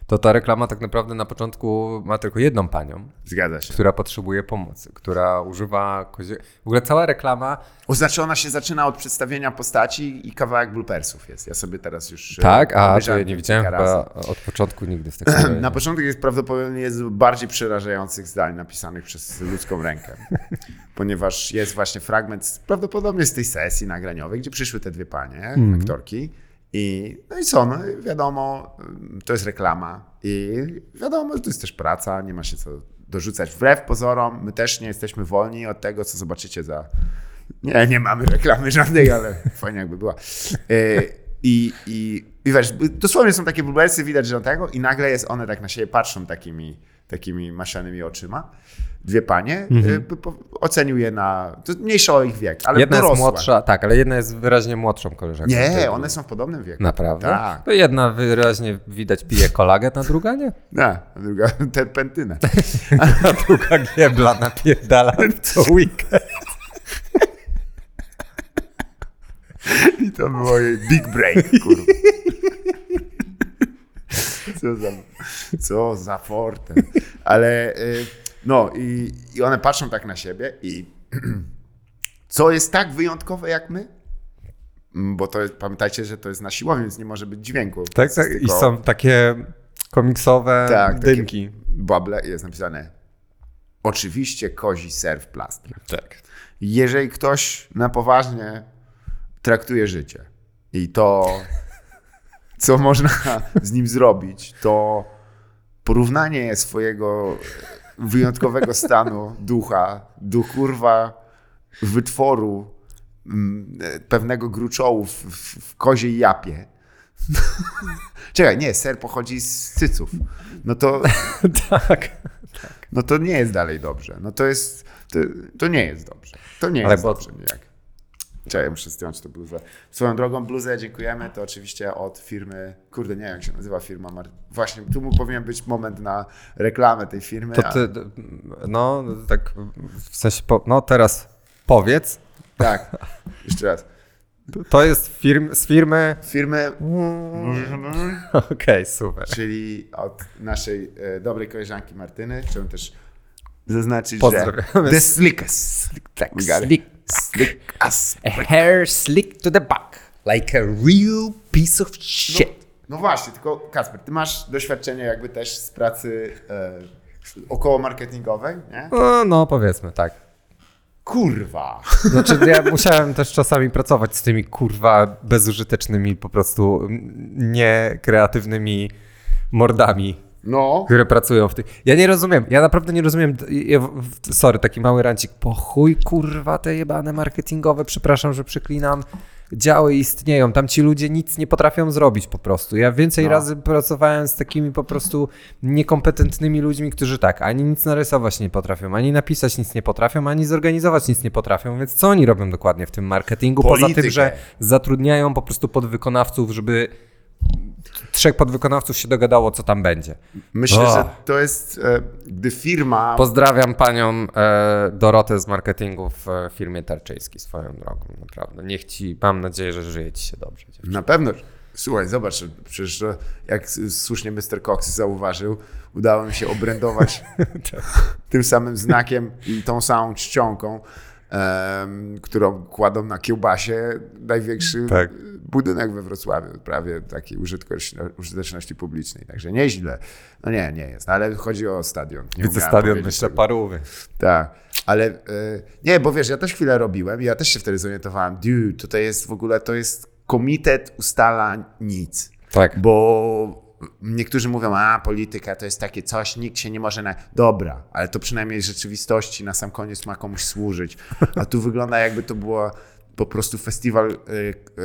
To ta reklama tak naprawdę na początku ma tylko jedną panią, Zgadza się. która potrzebuje pomocy, która używa kozie... W ogóle cała reklama... Oznaczona się zaczyna od przedstawienia postaci i kawałek bloopersów jest. Ja sobie teraz już... e, Tak? A, to ja nie widziałem chyba od początku nigdy w takim. [clears throat] Na początek jest prawdopodobnie jest bardziej przerażających zdań napisanych przez ludzką rękę. [laughs] Ponieważ jest właśnie fragment prawdopodobnie z tej sesji nagraniowej, gdzie przyszły te dwie panie, aktorki. I, no i co, no wiadomo, to jest reklama i wiadomo, że to jest też praca, nie ma się co dorzucać. Wbrew pozorom, my też nie jesteśmy wolni od tego, co zobaczycie za... Nie, nie mamy reklamy żadnej, ale [laughs] fajnie jakby była. E, I, i, i wiesz, dosłownie są takie bulwersy, widać, że tego i nagle jest, one tak na siebie patrzą takimi, takimi maszanymi oczyma. Dwie panie. e, po- Ocenił je na... To mniejsza o ich wiek, ale Jedna jest dorosłe. młodsza, tak, ale jedna jest wyraźnie młodszą koleżanką. Nie, one są w podobnym wieku. Naprawdę? Tak. To jedna wyraźnie widać pije kolagen, a druga nie. Nie, a druga [laughs] terpentynę. [laughs] A druga giebla napierdala co weekend. [laughs] I to było jej big break, kurwa. Co za, co za forte. Ale y, no i, i one patrzą tak na siebie i [clears throat] co jest tak wyjątkowe jak my? Mm, Bo to jest, pamiętajcie, że to jest na siłowni, więc nie może być dźwięku. Tak, tak. jest I tylko- są takie komiksowe tak, dymki. Bable jest napisane oczywiście kozi ser w plastrach. Tak. jeżeli ktoś na poważnie traktuje życie i to, co można z nim zrobić, to porównanie swojego wyjątkowego stanu ducha do kurwa wytworu mm, pewnego gruczołu w, w, koziej japie. Czekaj, nie, ser pochodzi z cyców. No to, [laughs] tak. no to nie jest dalej dobrze. No to jest, to, to nie jest dobrze. To nie Ale jest bo- dobrze nijak. Czekaj, muszę zdjąć tę bluzę. Swoją drogą bluzę dziękujemy, to oczywiście od firmy, kurde nie wiem jak się nazywa firma, Mar- właśnie tu mu powinien być moment na reklamę tej firmy. To ty, no tak w sensie, po, no teraz powiedz. Tak, jeszcze raz. To jest firm, z firmy. Firmy, Okej, super. czyli od naszej e, dobrej koleżanki Martyny, chciałbym też zaznaczyć, że The Slickest. Tak, got it. slick. Slick as A hair slick to the back. Like a real piece of shit. No właśnie, tylko Kasper, ty masz doświadczenie jakby też z pracy e, około marketingowej, nie? No, no powiedzmy, tak. Kurwa! Znaczy, ja musiałem też czasami pracować z tymi kurwa bezużytecznymi, po prostu mm, niekreatywnymi mordami, No, które pracują w tych. Ja nie rozumiem, ja naprawdę nie rozumiem. Ja, sorry, taki mały rancik. Po chuj kurwa te jebane marketingowe, przepraszam, że przeklinam. Działy istnieją, tam ci ludzie nic nie potrafią zrobić po prostu. Ja więcej No. razy pracowałem z takimi po prostu niekompetentnymi ludźmi, którzy tak, ani nic narysować nie potrafią, ani napisać nic nie potrafią, ani zorganizować nic nie potrafią, więc co oni robią dokładnie w tym marketingu? Poza Politykę. tym, że zatrudniają po prostu podwykonawców, żeby trzech podwykonawców się dogadało, co tam będzie. myślę, O. że to jest, e, gdy firma... Pozdrawiam panią e, Dorotę z marketingu w e, firmie Tarczyński swoją drogą, naprawdę. Niech ci, mam nadzieję, że żyje ci się dobrze. dziewczyno. Na pewno. Słuchaj, zobacz, przecież jak słusznie Mr. Cox zauważył, udało mi się obrędować [laughs] tym samym znakiem i tą samą czcionką, em, którą kładą na kiełbasie największy Tak. budynek we Wrocławiu, prawie takiej użyteczności, publicznej. Także nieźle. No nie, nie jest, ale chodzi o stadion. Nie Widzę stadion, myślę, parówy. Tak, ale e, nie, bo wiesz, ja też chwilę robiłem i ja też się wtedy zorientowałem, dude, tutaj jest w ogóle, to jest komitet ustala nic, Tak. bo niektórzy mówią, a polityka to jest takie coś, nikt się nie może na... Dobra, ale to przynajmniej w rzeczywistości na sam koniec ma komuś służyć, a tu wygląda jakby to było po prostu festiwal e,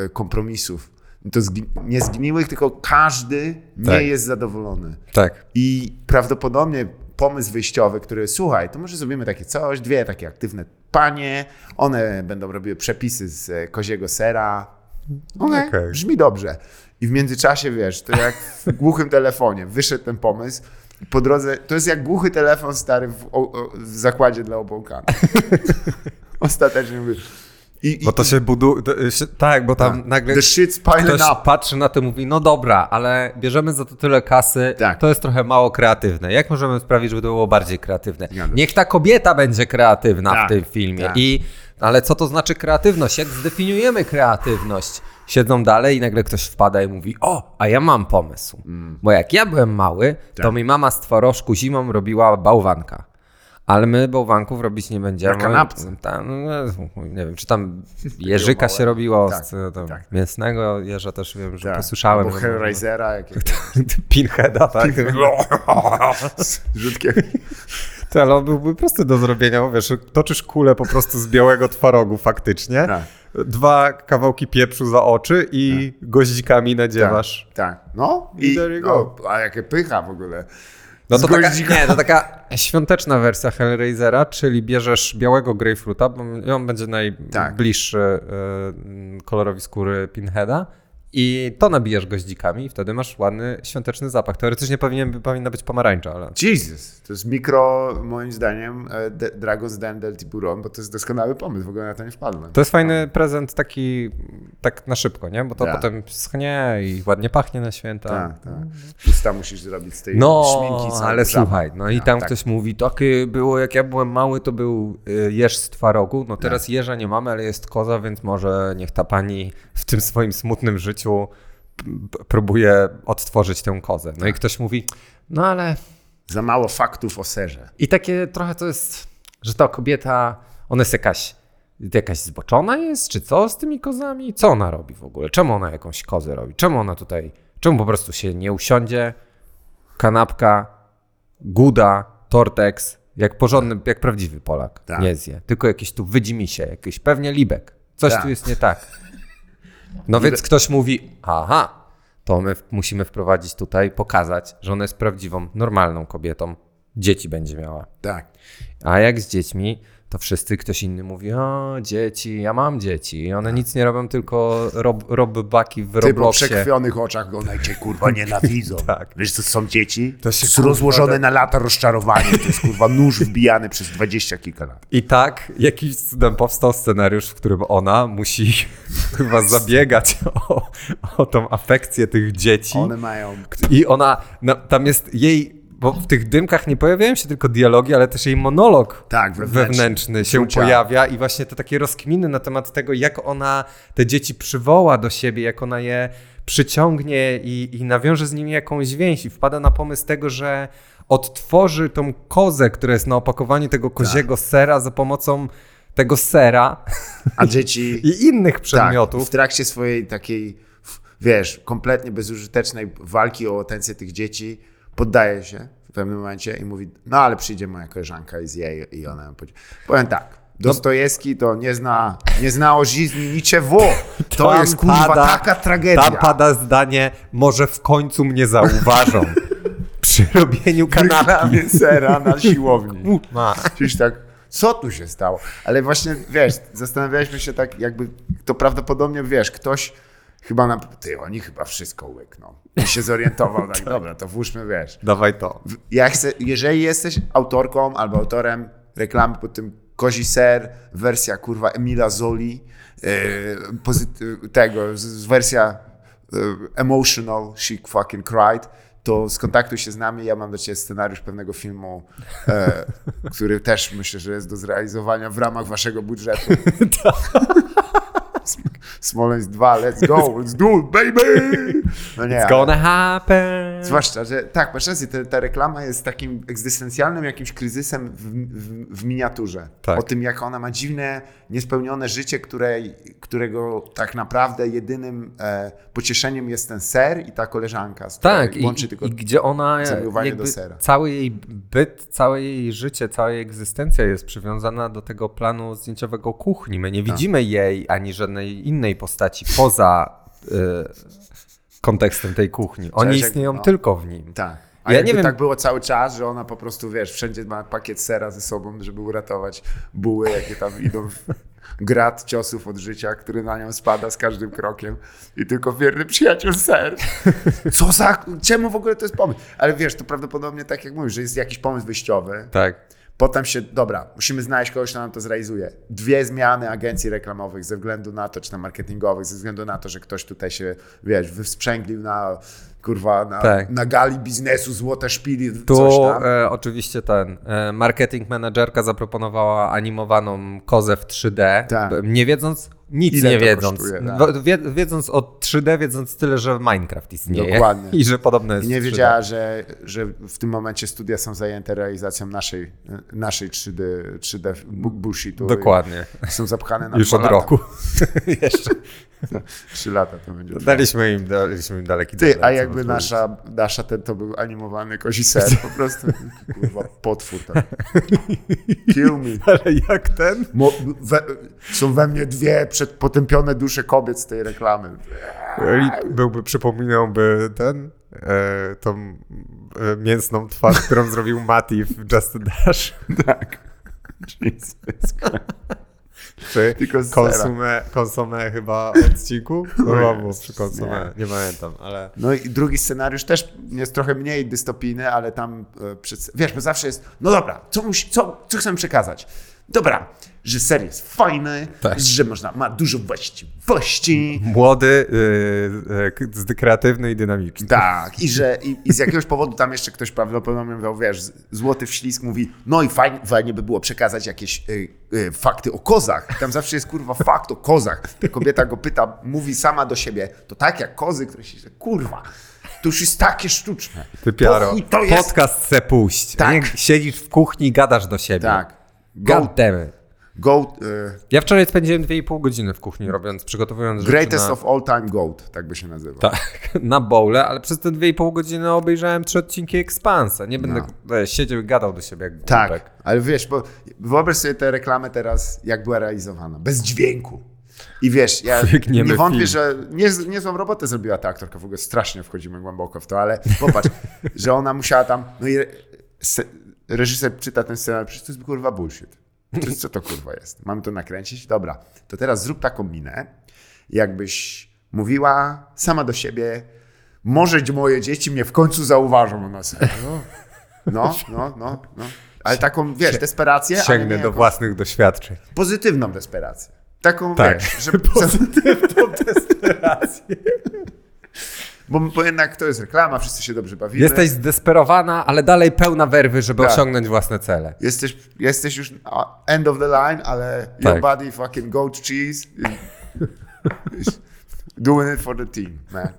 e, kompromisów. To zgi- nie zgniłych, tylko każdy nie Tak. jest zadowolony. Tak. I prawdopodobnie pomysł wyjściowy, który słuchaj, to może zrobimy takie coś, dwie takie aktywne panie, one będą robiły przepisy z e, koziego sera. Okej, Okej. brzmi dobrze. I w międzyczasie, wiesz, to jak w [laughs] głuchym telefonie wyszedł ten pomysł, i po drodze, to jest jak głuchy telefon stary w, o, o, w zakładzie dla obłąkanych. [laughs] Ostatecznie mówię. I, i, Bo to się buduje, tak, bo tam nagle shit's piling ktoś up. patrzy na to i mówi, no dobra, ale bierzemy za to tyle kasy, Tak. to jest trochę mało kreatywne. Jak możemy sprawić, żeby to było bardziej kreatywne? Niech ta kobieta będzie kreatywna Tak, w tym filmie. tak. I, ale co to znaczy kreatywność? Jak zdefiniujemy kreatywność? Siedzą dalej i nagle ktoś wpada i mówi, o, a ja mam pomysł. Mm. Bo jak ja byłem mały, to Tak. mi mama z twarożku zimą robiła bałwanka. Ale my bałwanków robić nie będziemy. Na kanapce. Tam, no, nie wiem, czy tam [laughs] jeżyka się robiło, Tak, z, tam, tak. mięsnego jeża też wiem, że Tak. posłyszałem. Albo Hellraisera, jakiegoś [laughs] Pinheada, tak? [laughs] rzutkiem. To, ale on byłby prosty do zrobienia, bo wiesz, toczysz kulę po prostu z białego twarogu faktycznie, Tak. dwa kawałki pieprzu za oczy i goździkami nadziewasz. Tak, no I go. No, a jakie pycha w ogóle. No to taka, nie, to taka [laughs] świąteczna wersja Hellraisera, czyli bierzesz białego grapefruita, bo on będzie najbliższy y, kolorowi skóry Pinheada i to nabijasz goździkami i wtedy masz ładny, świąteczny zapach. Teoretycznie powinien, powinna być pomarańcza, ale... Jesus, to jest mikro, moim zdaniem, e, de- Dragos Den del Tiburon, bo to jest doskonały pomysł, w ogóle na to nie wpadłem. To jest fajny prezent taki tak na szybko, nie? Bo to Tak. potem schnie i ładnie pachnie na święta. Tak, tak. Usta musisz zrobić z tej No, szminki. co ale żaba. słuchaj, no i No, tam tak. ktoś mówi, takie było, jak ja byłem mały, to był y, jeż z twarogu, no teraz Tak. jeża nie mamy, ale jest koza, więc może niech ta pani w tym swoim smutnym życiu p- próbuje odtworzyć tę kozę. No i Tak. ktoś mówi, no ale Za mało faktów o serze. i takie trochę to jest, że ta kobieta, ona jest jakaś, jakaś zboczona jest, czy co z tymi kozami? Co ona robi w ogóle? Czemu ona jakąś kozę robi? Czemu ona tutaj, czemu po prostu się nie usiądzie, kanapka, guda, tortex, jak porządny, jak prawdziwy Polak, Tak. nie zje. Tylko jakiś tu wydzi się, jakiś pewnie libek. Coś Tak. tu jest nie tak. [laughs] No więc ktoś mówi, aha, to my musimy wprowadzić tutaj, pokazać, że ona jest prawdziwą, normalną kobietą. Dzieci będzie miała. Tak. A jak z dziećmi, to wszyscy ktoś inny mówi, o dzieci, ja mam dzieci. I one nic nie robią, tylko rob, baki w Ty po Robloxie. przekrwionych oczach go cię kurwa [laughs] nienawidzą. Tak. Wiesz co są dzieci? To się, kurwa, rozłożone tak- na lata rozczarowanie. To jest kurwa nóż wbijany przez dwadzieścia kilka lat. I tak jakiś cudem powstał scenariusz, w którym ona musi [laughs] chyba zabiegać o, o tą afekcję tych dzieci. One mają... I ona, no, tam jest jej, bo w tych dymkach nie pojawiają się tylko dialogi, ale też jej monolog Tak, wewnętrzny. wewnętrzny się Czucia. pojawia i właśnie te takie rozkminy na temat tego, jak ona te dzieci przywoła do siebie, jak ona je przyciągnie i, i nawiąże z nimi jakąś więź i wpada na pomysł tego, że odtworzy tą kozę, która jest na opakowaniu tego koziego Tak. sera za pomocą tego sera A dzieci... [laughs] i innych Tak, przedmiotów. w trakcie swojej takiej, wiesz, kompletnie bezużytecznej walki o atencję tych dzieci poddaje się w pewnym momencie i mówi, no ale przyjdzie moja koleżanka i zje i ona powie. Powiem tak, Dostojewski to nie zna, nie zna o żyzni niczego. [laughs] To Tam jest kurwa pada- taka tragedia. Tam pada zdanie, może w końcu mnie zauważą [laughs] przy robieniu kanapki. [laughs] Sera na siłowni. Czyś tak, co tu się stało? Ale właśnie, wiesz, zastanawialiśmy się tak, jakby to prawdopodobnie, wiesz, ktoś chyba na... Ty, oni chyba wszystko łykną. I się zorientował, [laughs] tak, dobra, to włóżmy, wiesz. Dawaj to. Ja chcę, jeżeli jesteś autorką albo autorem reklamy pod tym kozi ser, wersja kurwa Emila Zoli, yy, tego, z, z wersja yy, emotional, she fucking cried, to skontaktuj się z nami, ja mam do Ciebie scenariusz pewnego filmu, e, [laughs] który też myślę, że jest do zrealizowania w ramach Waszego budżetu. [laughs] Smoleńsk 2, let's go, let's do it, baby! No nie, It's gonna happen. Zwłaszcza, że tak, masz rację, ta, ta reklama jest takim egzystencjalnym jakimś kryzysem w, w, w miniaturze. Tak. O tym, jak ona ma dziwne, niespełnione życie, której, którego tak naprawdę jedynym e, pocieszeniem jest ten ser i ta koleżanka, z Tak, i, łączy tylko... i gdzie ona jakby do sera. cały jej byt, całe jej życie, cała jej egzystencja jest przywiązana do tego planu zdjęciowego kuchni. My nie Tak. widzimy jej ani żadnej innej postaci poza y, kontekstem tej kuchni. Oni Cześć, istnieją no. tylko w nim. Tak. A Ja nie wiem- tak było cały czas, że ona po prostu, wiesz, wszędzie ma pakiet sera ze sobą, żeby uratować buły, jakie tam [laughs] idą w grad ciosów od życia, który na nią spada z każdym krokiem i tylko wierny przyjaciel ser. Co za... Czemu w ogóle to jest pomysł? Ale wiesz, to prawdopodobnie tak jak mówisz, że jest jakiś pomysł wyjściowy, Tak. Potem się, dobra, musimy znaleźć kogoś, kto nam to zrealizuje. Dwie zmiany agencji reklamowych ze względu na to, czy na marketingowych, ze względu na to, że ktoś tutaj się, wiesz, wysprzęglił na, kurwa, na, Tak. na gali biznesu, złote szpili, Tu coś tam. e, oczywiście ten e, marketing managerka zaproponowała animowaną kozę w 3D, Tak. nie wiedząc, nic Ile nie wiedząc. kosztuje, tak. Wie, wiedząc o 3D, wiedząc tyle, że Minecraft istnieje. Dokładnie. [laughs] I że podobno jest I nie w 3D. wiedziała, że, że w tym momencie studia są zajęte realizacją naszej, naszej 3D, 3D bu- bullshitu. Dokładnie. Są zapchane na [laughs] Już od lata. roku. [laughs] Jeszcze. Trzy lata to będzie. Daliśmy im, daliśmy im daleki Ty, a jakby nasza, nasza ten to był animowany kozi ser, po prostu kurwa potwór tam. Kill me. Ale jak ten? Mo, we, są we mnie dwie potępione dusze kobiet z tej reklamy. I byłby, przypominałby ten, e, tą e, mięsną twarz, którą zrobił Mati w Just Dash. [laughs] Tak. Jesus Czy Tylko konsumę, konsumę chyba odcinku? No, chyba było przy konsumę, nie pamiętam, ale... No i drugi scenariusz też jest trochę mniej dystopijny, ale tam e, wiesz, bo zawsze jest, no dobra, co, musi, co, co chcemy przekazać? Dobra, że ser jest fajny, Tak. że można, ma dużo właściwości, Młody, y, y, k- kreatywny i dynamiczny. tak, i że i, i z jakiegoś powodu tam jeszcze ktoś prawdopodobnie mówił, wiesz, złoty wślizg mówi, no i fajnie, fajnie by było przekazać jakieś y, y, fakty o kozach. Tam zawsze jest kurwa fakt o kozach. Ta kobieta go pyta, mówi sama do siebie, to tak jak kozy, które się, kurwa, to już jest takie sztuczne. Ty piaro, jest podcast se puść. Tak. Nie siedzisz w kuchni i gadasz do siebie. Tak. God Go, damn it. go y, Ja wczoraj spędziłem 2,5 godziny w kuchni robiąc, przygotowując rzeczy greatest na, of all time goat, tak by się nazywał. tak, [laughs] na bowle, ale przez te 2,5 godziny obejrzałem trzy odcinki Expansa. Nie będę e, siedział i gadał do siebie jak No. Tak, głupek. ale wiesz, bo wyobraź sobie tę reklamę teraz, jak była realizowana. Bez dźwięku. I wiesz, ja [laughs] nie wątpię, film. że nie, niezłą robotę zrobiła ta aktorka, w ogóle strasznie wchodzimy głęboko w to, ale popatrz, [laughs] że ona musiała tam, no i re- se, reżyser czyta ten scenariusz, to jest kurwa bullshit. Co to kurwa jest? Mamy to nakręcić? Dobra, to teraz zrób taką minę, jakbyś mówiła sama do siebie, może moje dzieci mnie w końcu zauważą na serio. No, no, no, no. Ale taką, wiesz, desperację, Sięgnę do własnych doświadczeń. pozytywną desperację. Taką, Tak. wiesz, że [laughs] pozytywną desperację. Bo, bo jednak to jest reklama, wszyscy się dobrze bawimy. Jesteś zdesperowana, ale dalej pełna werwy, żeby Tak. osiągnąć własne cele. Jesteś, jesteś już end of the line, ale your Tak. body fucking goat cheese. [laughs] doing it for the team, man.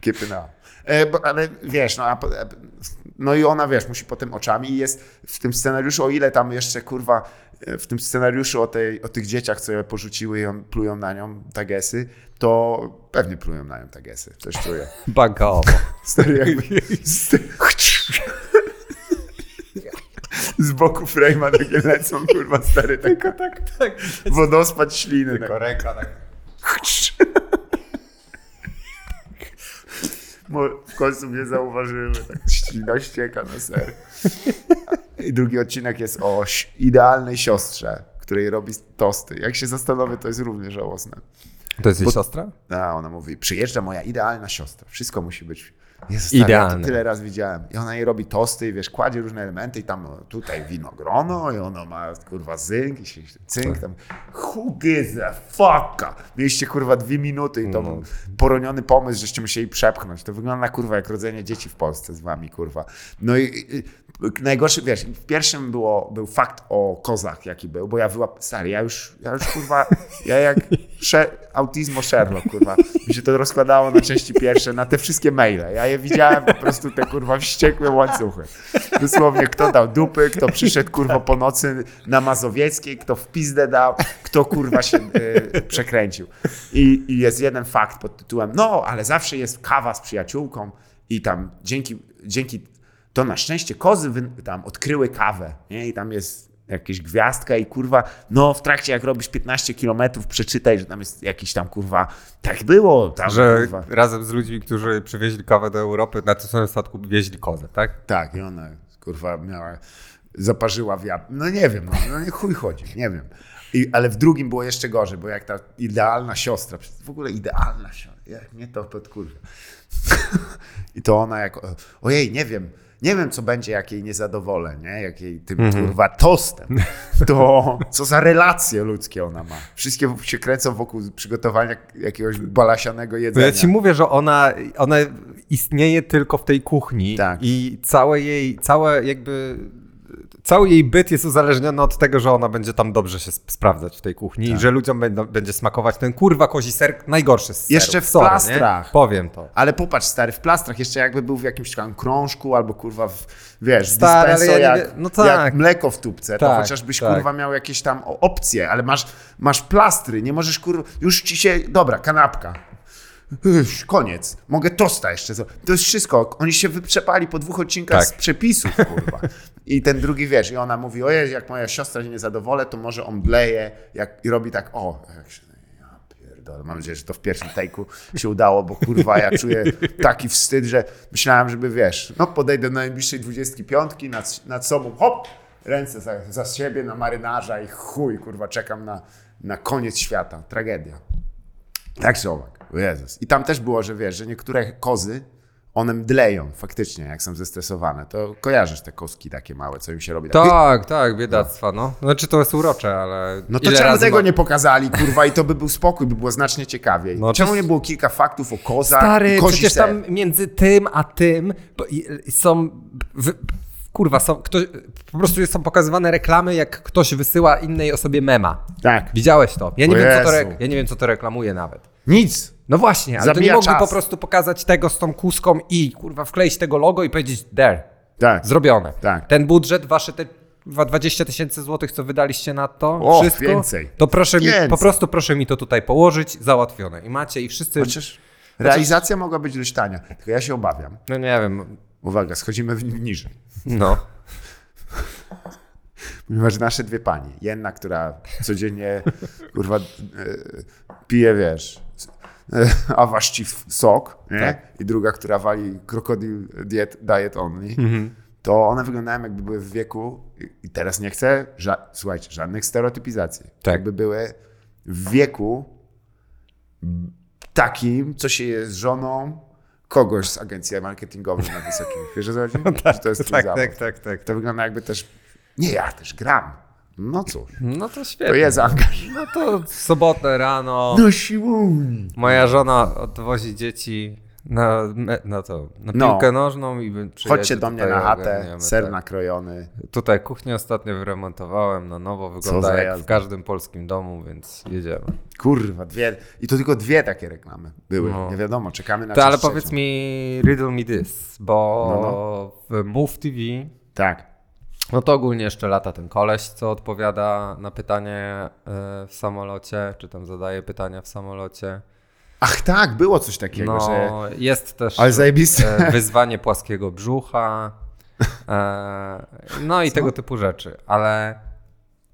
Keep it up. E, bo, ale wiesz, no, a, e, no i ona, wiesz, musi potem oczami i jest w tym scenariuszu, o ile tam jeszcze, kurwa, e, w tym scenariuszu o, tej, o tych dzieciach, co je porzuciły i on, plują na nią tagesy, to pewnie plują na nią tagesy, coś czuję. [laughs] Bankowo. [laughs] Stary jakby... [laughs] Z, z boku frame'a takie lecą, kurwa, stary, tak, tak, tak. wodospad śliny. Tak. ręka tak. W końcu mnie zauważyły, tak ślina ścieka na ser. I drugi odcinek jest o idealnej siostrze, której robi tosty. Jak się zastanowię, to jest równie żałosne. To jest jej siostra? A ona mówi, przyjeżdża moja idealna siostra. Wszystko musi być Jezus, stary, Ja Idealne. tyle raz widziałem. I ona jej robi tosty i wiesz, kładzie różne elementy i tam o, tutaj winogrono i ono ma kurwa zynk i się cynk tam. Who gives a fucka? Mieliście kurwa dwie minuty i to No. poroniony pomysł, żeście musieli przepchnąć. To wygląda kurwa jak rodzenie dzieci w Polsce z wami kurwa. No i, i najgorszy, wiesz, w pierwszym było, był fakt o kozach, jaki był, bo ja wyłap... Stary, ja już, ja już kurwa, ja jak sze... autismo Sherlock, kurwa. Mi się to rozkładało na części pierwsze, na te wszystkie maile. Ja je widziałem po prostu te kurwa wściekłe łańcuchy. Dosłownie kto dał dupy, kto przyszedł kurwa po nocy na Mazowieckiej, kto w pizdę dał, kto kurwa się y, przekręcił. I, I jest jeden fakt pod tytułem, no, ale zawsze jest kawa z przyjaciółką i tam dzięki, dzięki to na szczęście kozy tam odkryły kawę, nie? I tam jest jakaś gwiazdka i kurwa, no w trakcie jak robisz 15 kilometrów, przeczytaj, że tam jest jakiś tam kurwa, tak było, tam Że kurwa. razem z ludźmi, którzy przywieźli kawę do Europy, na tym samym statku wieźli kozę, tak? Tak, i ona kurwa miała, zaparzyła wiatr. No nie wiem, no, no nie chuj chodzi, nie wiem. I, ale w drugim było jeszcze gorzej, bo jak ta idealna siostra, w ogóle idealna siostra, jak nie to, to kurwa. [laughs] I to ona jak, ojej, nie wiem, nie wiem, co będzie, jak jej nie zadowolę, nie? Jak jej tym, kurwa, tostem. To [laughs] co za relacje ludzkie ona ma. Wszystkie się kręcą wokół przygotowania jakiegoś balasianego No jedzenia. ja ci mówię, że ona, ona istnieje tylko w tej kuchni Tak. i całe jej, całe jakby, cały jej byt jest uzależniony od tego, że ona będzie tam dobrze się sp- sprawdzać w tej kuchni Tak. i że ludziom będą, będzie smakować ten kurwa kozi ser, najgorszy z serów. Jeszcze w Sorry, nie? plastrach. Powiem to. Ale popatrz, stary, w plastrach, jeszcze jakby był w jakimś tam krążku albo kurwa, w, wiesz, Stary, dispenso ja jak, no tak. jak mleko w tubce, to Tak, chociażbyś tak. kurwa miał jakieś tam opcje, ale masz, masz plastry, nie możesz kurwa, już ci się, dobra, kanapka. Koniec. Mogę tosta jeszcze. To jest wszystko. Oni się wyprzepali po dwóch odcinkach Tak. z przepisów, kurwa. I ten drugi, wiesz, i ona mówi, ojej, jak moja siostra się nie zadowolę, to może omdleje. Jak, I robi tak, o, jak się, ja pierdolę. Mam nadzieję, że to w pierwszym take'u się udało, bo kurwa, ja czuję taki wstyd, że myślałem, żeby, wiesz, no podejdę do najbliższej 25 nad, nad sobą, hop, ręce za, za siebie na marynarza i chuj, kurwa, czekam na, na koniec świata. Tragedia. Tak czy owak. O Jezus. I tam też było, że wiesz, że niektóre kozy, one mdleją faktycznie, jak są zestresowane. To kojarzysz te koski takie małe, co im się robi. Tak. Tak, tak, biedactwa, no. Znaczy to jest urocze, ale No to czemu tego ma- nie pokazali, kurwa, i to by był spokój, by było znacznie ciekawiej. No czemu to- nie było kilka faktów o kozach Stary, przecież tam między tym a tym są. W, kurwa, są, ktoś, po prostu są pokazywane reklamy, jak ktoś wysyła innej osobie mema. Tak. Widziałeś to? Ja nie, O wiem, co to, re, ja nie wiem, co to reklamuje nawet. Nic. No właśnie, ale to nie mogli czas. po prostu pokazać tego z tą kuską i kurwa wkleić tego logo i powiedzieć there, Tak. zrobione. Tak. Ten budżet, wasze te kurwa, 20 tysięcy złotych, co wydaliście na to, O, wszystko, więcej. to proszę mi, Więcej. po prostu proszę mi to tutaj położyć, załatwione. I macie i wszyscy, Chociaż realizacja mogła być dość tania. Tylko ja się obawiam. no nie wiem, Uwaga, schodzimy w niżej. no. Ponieważ nasze dwie pani, jedna, która codziennie kurwa e, pije, wiesz, [laughs] a właściwie sok? Tak. i druga, która wali krokodyl diet, diet only, Mhm. to one wyglądają jakby były w wieku, i- teraz nie chcę, ża- słuchajcie, żadnych stereotypizacji, Tak. jakby były w wieku takim, co się jest żoną kogoś z agencji marketingowej na wysokim. Wiesz chodzi? [laughs] Że to jest tak, zawód. tak, tak, tak. To wygląda jakby też. Nie, ja też gram. No cóż, No to to świetnie. jest angaż. No to w sobotę rano No siłowni. moja żona odwozi dzieci na, na to, na No. piłkę nożną i Chodźcie do mnie na chatę, ser tak. nakrojony. Tutaj kuchnię ostatnio wyremontowałem na nowo, wygląda jak jazda. w każdym polskim domu, więc jedziemy. Kurwa, dwie. I to tylko dwie takie reklamy były. No. Nie wiadomo, czekamy na To, ale powiedz mi, riddle me this, bo No, w Move TV, Tak. No to ogólnie jeszcze lata ten koleś, co odpowiada na pytanie e, w samolocie, czy tam zadaje pytania w samolocie. Ach tak, było coś takiego, No, że. jest też Ale zajebiste. e, wyzwanie płaskiego brzucha, e, no i tego typu rzeczy, ale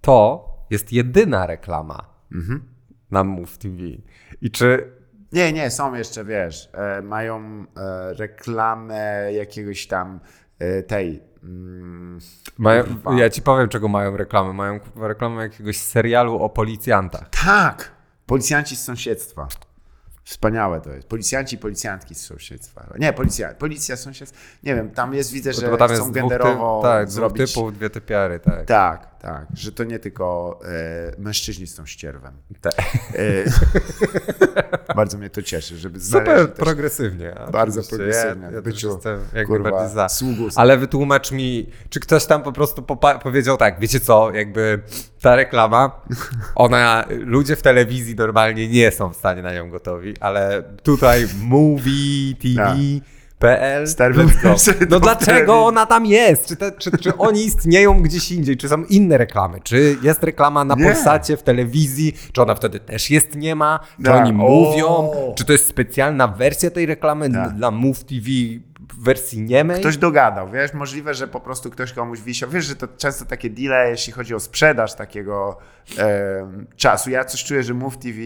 to jest jedyna reklama Mhm. na Move TV. I czy Nie, nie, są jeszcze, wiesz, mają reklamę jakiegoś tam tej. Mm, mają, ja ci powiem, czego mają reklamy. Mają reklamę jakiegoś serialu o policjantach. tak! Policjanci z sąsiedztwa. Wspaniałe to jest. Policjanci i policjantki z sąsiedztwa. Nie, policja, policja sąsiedztwa. Nie wiem, tam jest, widzę, że tam chcą dwóch, typ, genderowo tak, zrobić... typów, dwie typiary, tak. Tak, tak, że to nie tylko e, mężczyźni są ścierwem. Tak. E, [laughs] bardzo mnie to cieszy, żeby Super też progresywnie. Bardzo progresywnie. Ja, ja Byciu, jestem jak kurwa, najbardziej za. sługus. Ale wytłumacz mi, czy ktoś tam po prostu powiedział tak, wiecie co, jakby ta reklama, ona, ludzie w telewizji normalnie nie są w stanie na nią gotowi, ale tutaj Movie TV. PL. Go. No dlaczego ona tam jest? Czy, te, czy, czy oni istnieją gdzieś indziej? Czy są inne reklamy? Czy jest reklama na Nie. Polsacie w telewizji? Czy ona wtedy też jest nie ma? Czy Tak. oni O. mówią? Czy to jest specjalna wersja tej reklamy Tak. dla Move TV w wersji niemej? Ktoś dogadał, wiesz, możliwe, że po prostu ktoś komuś wisiał. Wiesz, że to często takie deale, jeśli chodzi o sprzedaż takiego e, czasu. Ja coś czuję, że Move TV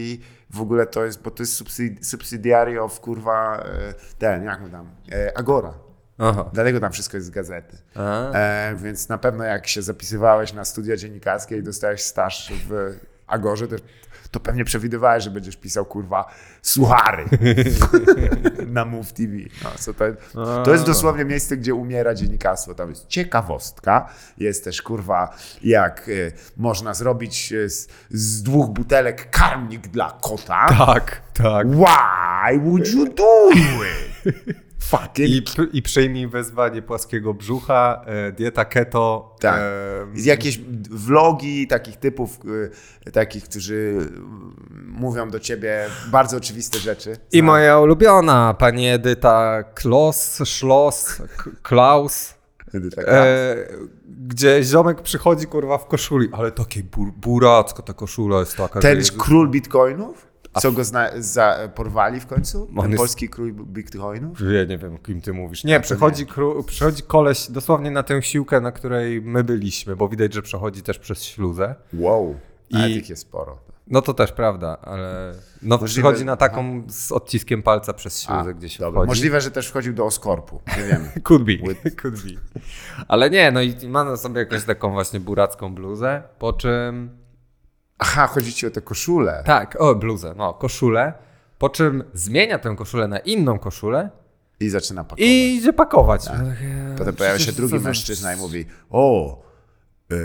w ogóle to jest, bo to jest subsidiary of kurwa, e, ten, jak mu tam, e, Agora. Aha. Dlatego tam wszystko jest z gazety. E, więc na pewno jak się zapisywałeś na studia dziennikarskie i dostałeś staż w Agorze, to, to pewnie przewidywałeś, że będziesz pisał kurwa suchary [laughs] na Move TV. No, co to, to jest dosłownie miejsce, gdzie umiera dziennikarstwo. Tam jest ciekawostka, jest też kurwa jak e, można zrobić e, z, z dwóch butelek karmnik dla kota. Tak, tak. Why would you do it? [laughs] Fucking I, I przyjmij wezwanie płaskiego brzucha, e, dieta keto. Tak. e, jakieś vlogi takich typów, y, takich, którzy y, mówią do ciebie bardzo oczywiste rzeczy. I moja ulubiona, pani Edyta Klos, Schloss, Klaus. Edyta. E, gdzie ziomek przychodzi kurwa w koszuli, ale takiej bur, ta koszula jest taka. Ten że król bitcoinów? Co go zna, za, porwali w końcu? Ten jest- polski krój bitcoinów? Ja nie wiem, kim ty mówisz. Nie, przychodzi, Kru, przychodzi koleś dosłownie na tę siłkę, na której my byliśmy, bo widać, że przechodzi też przez śluzę. Wow. I- Ale tych jest sporo. No to też prawda, ale no, Możliwe- przychodzi na taką z odciskiem palca przez śluzę, gdzie się Dobra. wchodzi. Możliwe, że też wchodził do Oskorpu. Nie wiemy. [laughs] Could be, [laughs] could be. Ale nie, no i ma na sobie jakąś taką właśnie buracką bluzę, po czym... Aha, chodzi ci o te koszule. Tak, o, bluzę, no, koszulę, po czym zmienia tę koszulę na inną koszulę I zaczyna pakować. i idzie pakować. Potem pojawia się drugi co za- mężczyzna i mówi: O, e,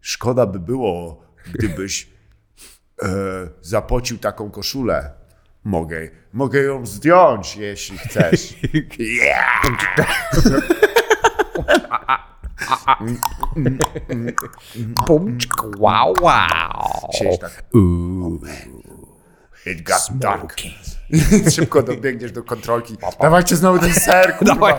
szkoda by było, gdybyś e, zapocił taką koszulę. Mogę, mogę ją zdjąć, jeśli chcesz. [laughs] Yeah! [laughs] Wow, wow. Siedzisz tak. It got dark. Szybko dobiegniesz do kontrolki. Dawajcie znowu ten ser, kurwa. [laughs]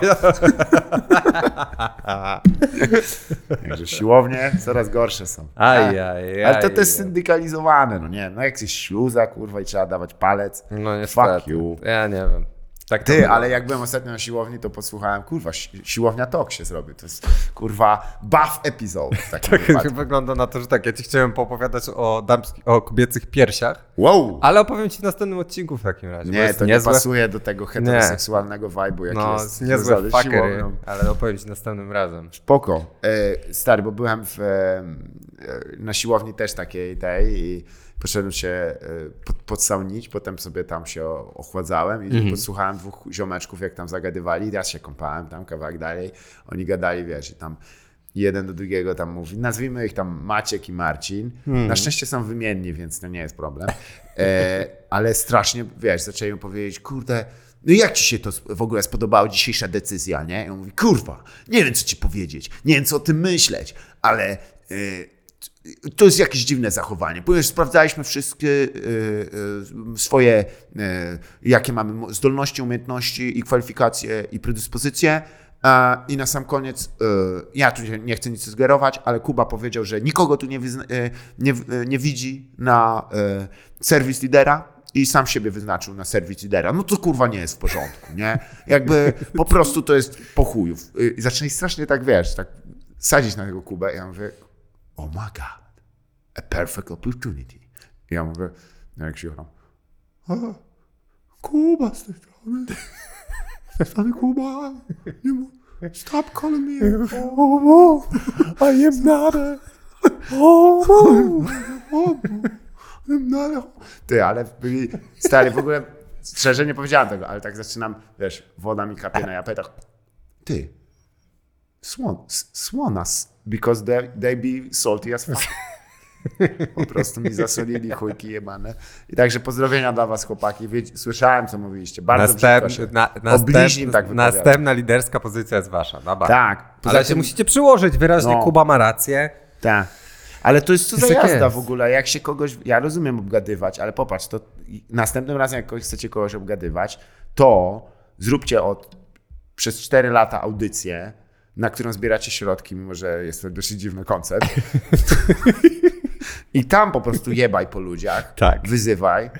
Także siłownie coraz gorsze są. Aj, aj, Ale to też syndykalizowane, no nie? No jak jest śluza, kurwa, i trzeba dawać palec. No niestety. Fuck you. Ja nie wiem. Tak Ty, ale jak byłem ostatnio na siłowni, to posłuchałem, kurwa, si- siłownia talk się zrobi. To jest, kurwa, buff episode [laughs] Tak wypadku. wygląda na to, że tak, ja ci chciałem poopowiadać o, damski, o kobiecych piersiach, Wow! ale opowiem ci w następnym odcinku w takim razie. Nie, to nie niezłe, pasuje do tego heteroseksualnego vibe'u, jaki No, jest niezłe fuckery, siłownią. ale opowiem ci następnym razem. Spoko. E, stary, bo byłem w, e, na siłowni też takiej tej i poszedłem się e, pod, podsaunić, potem sobie tam się ochładzałem i Mhm. podsłuchałem dwóch ziomeczków, jak tam zagadywali. Ja się kąpałem tam kawałek dalej. Oni gadali, wiesz, i tam jeden do drugiego tam mówi, nazwijmy ich tam Maciek i Marcin. Mhm. Na szczęście są wymienni, więc to nie jest problem. E, [laughs] ale strasznie, wiesz, zaczęli mi powiedzieć, kurde, no jak ci się to w ogóle spodobało dzisiejsza decyzja, nie? I on mówi, kurwa, nie wiem co ci powiedzieć, nie wiem co o tym myśleć, ale e, to jest jakieś dziwne zachowanie, ponieważ sprawdzaliśmy wszystkie e, e, swoje, e, jakie mamy zdolności, umiejętności i kwalifikacje i predyspozycje. I na sam koniec, ja tu nie- chcę nic sugerować, ale Kuba powiedział, że nikogo tu nie, nie, nie widzi na serwis lidera i sam siebie wyznaczył na serwis lidera. No to kurwa nie jest w porządku, nie? Jakby po prostu to jest po chujów. Y, I zaczęli strasznie tak, wiesz, tak sadzić na tego Kubę ja mówię, oh my god, a perfect opportunity. I ja mówię, no jak się "A, Kuba z tej strony, [laughs] z tej strony Kuba, nie mów, stop calling me. Homo, I am not a homo, [laughs] I'm not a. Ty, ale byli, stary, w ogóle, szczerze nie powiedziałem tego, ale tak zaczynam, wiesz, woda mi kapie na japę, tak, ty, swan, s- swanas, because they, they be salty as fuck. [laughs] Po prostu mi zasolili chujki jebane. I także pozdrowienia dla was, chłopaki. Wiecie, słyszałem, co mówiliście. Bardzo Następ, się na, następ, tak następna liderska pozycja jest wasza. Dobra. Tak. Poza Ale się tym- musicie przyłożyć wyraźnie, No. Kuba ma rację. Tak. Ale to jest co za tak jazda w ogóle. Jak się kogoś. Ja rozumiem obgadywać, ale popatrz, to następnym razem, jak chcecie kogoś obgadywać, to zróbcie od przez 4 lata audycję, na którą zbieracie środki, mimo że jest to dosyć dziwny koncept. [laughs] I tam po prostu jebaj po ludziach. Tak. Wyzywaj.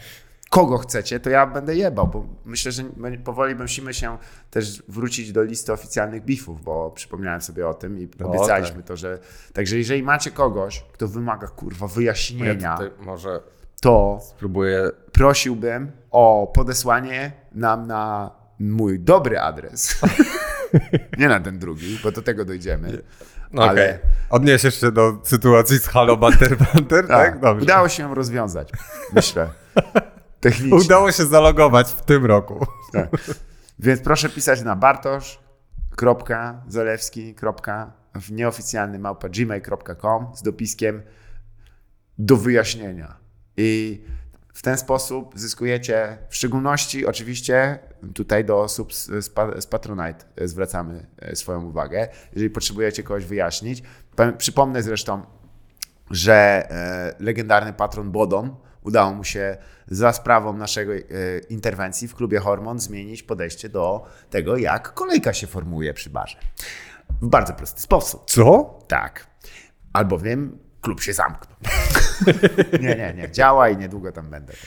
Kogo chcecie, to ja będę jebał, bo myślę, że powoli musimy się też wrócić do listy oficjalnych bifów, bo przypomniałem sobie o tym i obiecaliśmy tak. to, że. Także jeżeli macie kogoś, kto wymaga kurwa Ja wyjaśnienia, tutaj może to spróbuję. prosiłbym o podesłanie nam na mój dobry adres. [laughs] Nie na ten drugi, bo do tego dojdziemy. No Ale- ale... Odniesiesz się do sytuacji z Halo Banter Banter, tak? Tak, Dobrze. udało się ją rozwiązać, myślę. Technicznie. Udało się zalogować w tym roku. Tak. Więc proszę pisać na bartosz.zalewski. w nieoficjalny małpa gmail.com z dopiskiem do wyjaśnienia. I w ten sposób zyskujecie, w szczególności oczywiście tutaj do osób z, z, pa- z Patronite e, zwracamy e, swoją uwagę, jeżeli potrzebujecie kogoś wyjaśnić. Przypomnę zresztą, że e, legendarny patron Bodon udało mu się za sprawą naszej e, interwencji w klubie Hormon zmienić podejście do tego, jak kolejka się formuje przy barze. W bardzo prosty sposób. Co? Tak. Albowiem klub się zamknął. [laughs] nie, nie, nie, działa i niedługo tam będę. [laughs]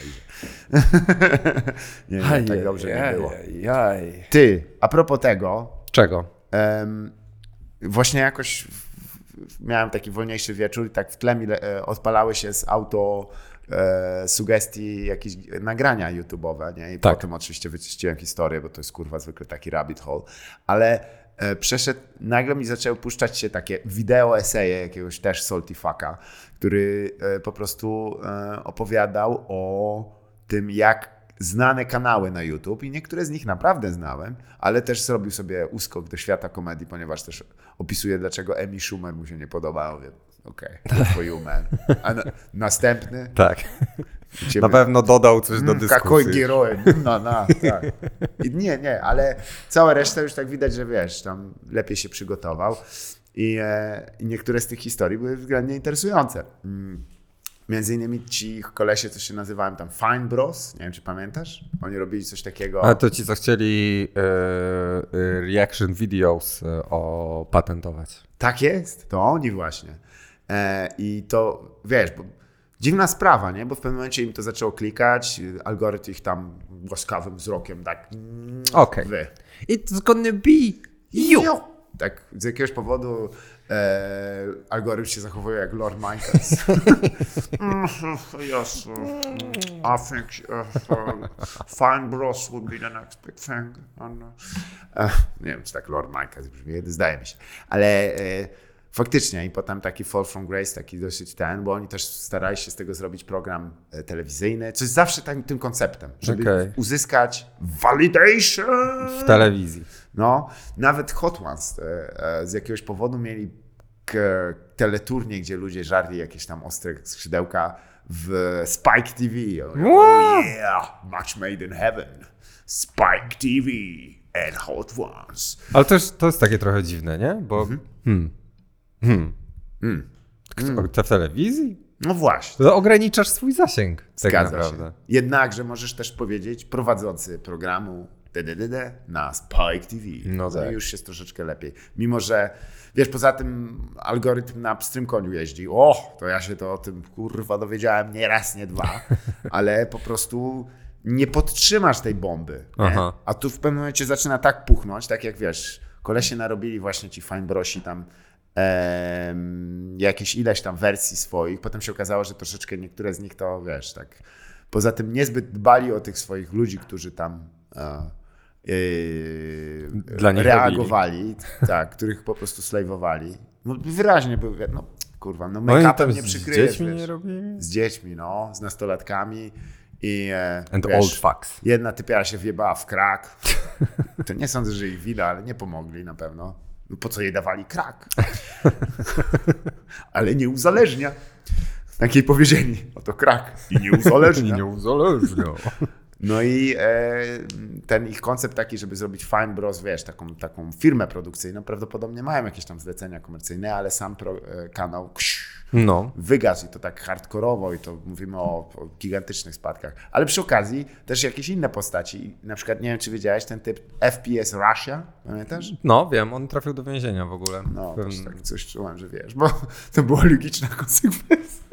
Nie, nie, tak dobrze nie było. Jaj. Ty, a propos tego, Czego? Em, właśnie jakoś miałem taki wolniejszy wieczór i tak w tle mi e, odpalały się z auto e, sugestii jakieś nagrania YouTube'owe, nie? I Tak. potem oczywiście wyczyściłem historię, bo to jest kurwa zwykle taki rabbit hole, ale przeszedł, nagle mi zaczęły puszczać się takie wideo eseje jakiegoś też salty fucka, który e, po prostu e, opowiadał o tym, jak znane kanały na YouTube i niektóre z nich naprawdę znałem, ale też zrobił sobie uskok do świata komedii, ponieważ też opisuje, dlaczego Emi Schumer mu się nie podoba. Okej, okay. for you, man. A na, następny? Tak. Ciebie. Na pewno dodał coś do mm, dyskusji. Kakoj gieroj, no, no, tak. I nie, nie, ale cała reszta już tak widać, że wiesz, tam lepiej się przygotował. I, e, i niektóre z tych historii były względnie interesujące. Mm, między innymi ci kolesie, co się nazywałem tam Fine Bros, nie wiem czy pamiętasz? Oni robili coś takiego. A to ci, co chcieli e, e reaction videos e, opatentować. Tak jest, to oni właśnie. E, I to wiesz, bo dziwna sprawa, nie? Bo w pewnym momencie im to zaczęło klikać, algorytm ich tam łaskawym wzrokiem tak. mm, Okej. Wy. It's gonna be you. Tak, z jakiegoś powodu e, algorytm się zachowuje jak Lord Michaels. [laughs] yes, I think uh, Fine Bros would be the next big thing. And, uh, nie wiem, czy tak Lord Michaels brzmi, zdaje mi się. Ale e, faktycznie i potem taki Fall from Grace, taki dosyć ten, bo oni też starali się z tego zrobić program e, telewizyjny, coś zawsze tam, tym konceptem, żeby Okej. uzyskać validation. W telewizji. No, nawet Hot Ones e, e, z jakiegoś powodu mieli teleturniej, gdzie ludzie żarli jakieś tam ostre skrzydełka w Spike TV. Oh yeah, match made in heaven. Spike TV and Hot Ones. Ale też to jest takie trochę dziwne, nie? Bo. Mhm. Hmm. Hmm. Kto, to w telewizji? No właśnie. To ograniczasz swój zasięg. Tak Zgadza naprawdę. się. Jednakże możesz też powiedzieć prowadzący programu DDDD na Spike TV. No tak. Już jest troszeczkę lepiej. Mimo, że wiesz, poza tym algorytm na pstrym koniu jeździ. O, to ja się to o tym kurwa dowiedziałem nie raz, nie dwa, [laughs] ale po prostu nie podtrzymasz tej bomby. A tu w pewnym momencie zaczyna tak puchnąć, tak jak wiesz, kolesie narobili właśnie ci fine brosi tam jakieś ileś tam wersji swoich. Potem się okazało, że troszeczkę niektóre z nich to wiesz, tak. Poza tym niezbyt dbali o tych swoich ludzi, którzy tam e, e, reagowali, tak, których po prostu slajwowali. No, wyraźnie był, no kurwa, no make-upem nie z przykryjesz. dziećmi wiesz. nie robili? Z dziećmi, no, z nastolatkami i e, And wiesz, old fucks. Jedna typiara się wjebała w krak. To nie sądzę, że ich wina, ale nie pomogli na pewno. Po co jej dawali krak? [laughs] ale nie uzależnia. Takiej powiedzieli, oto krak i nie uzależnia. Nie uzależnią. No i e, ten ich koncept taki, żeby zrobić Fine Bros, wiesz, taką, taką firmę produkcyjną, prawdopodobnie mają jakieś tam zlecenia komercyjne, ale sam pro, e, kanał ksz, No. wygasł i to tak hardkorowo i to mówimy o, o gigantycznych spadkach. Ale przy okazji też jakieś inne postaci. Na przykład, nie wiem, czy wiedziałeś, ten typ FPS Russia, pamiętasz? No, wiem, on trafił do więzienia w ogóle. No, też tak coś czułem, że wiesz, bo [laughs] to była logiczna konsekwencja.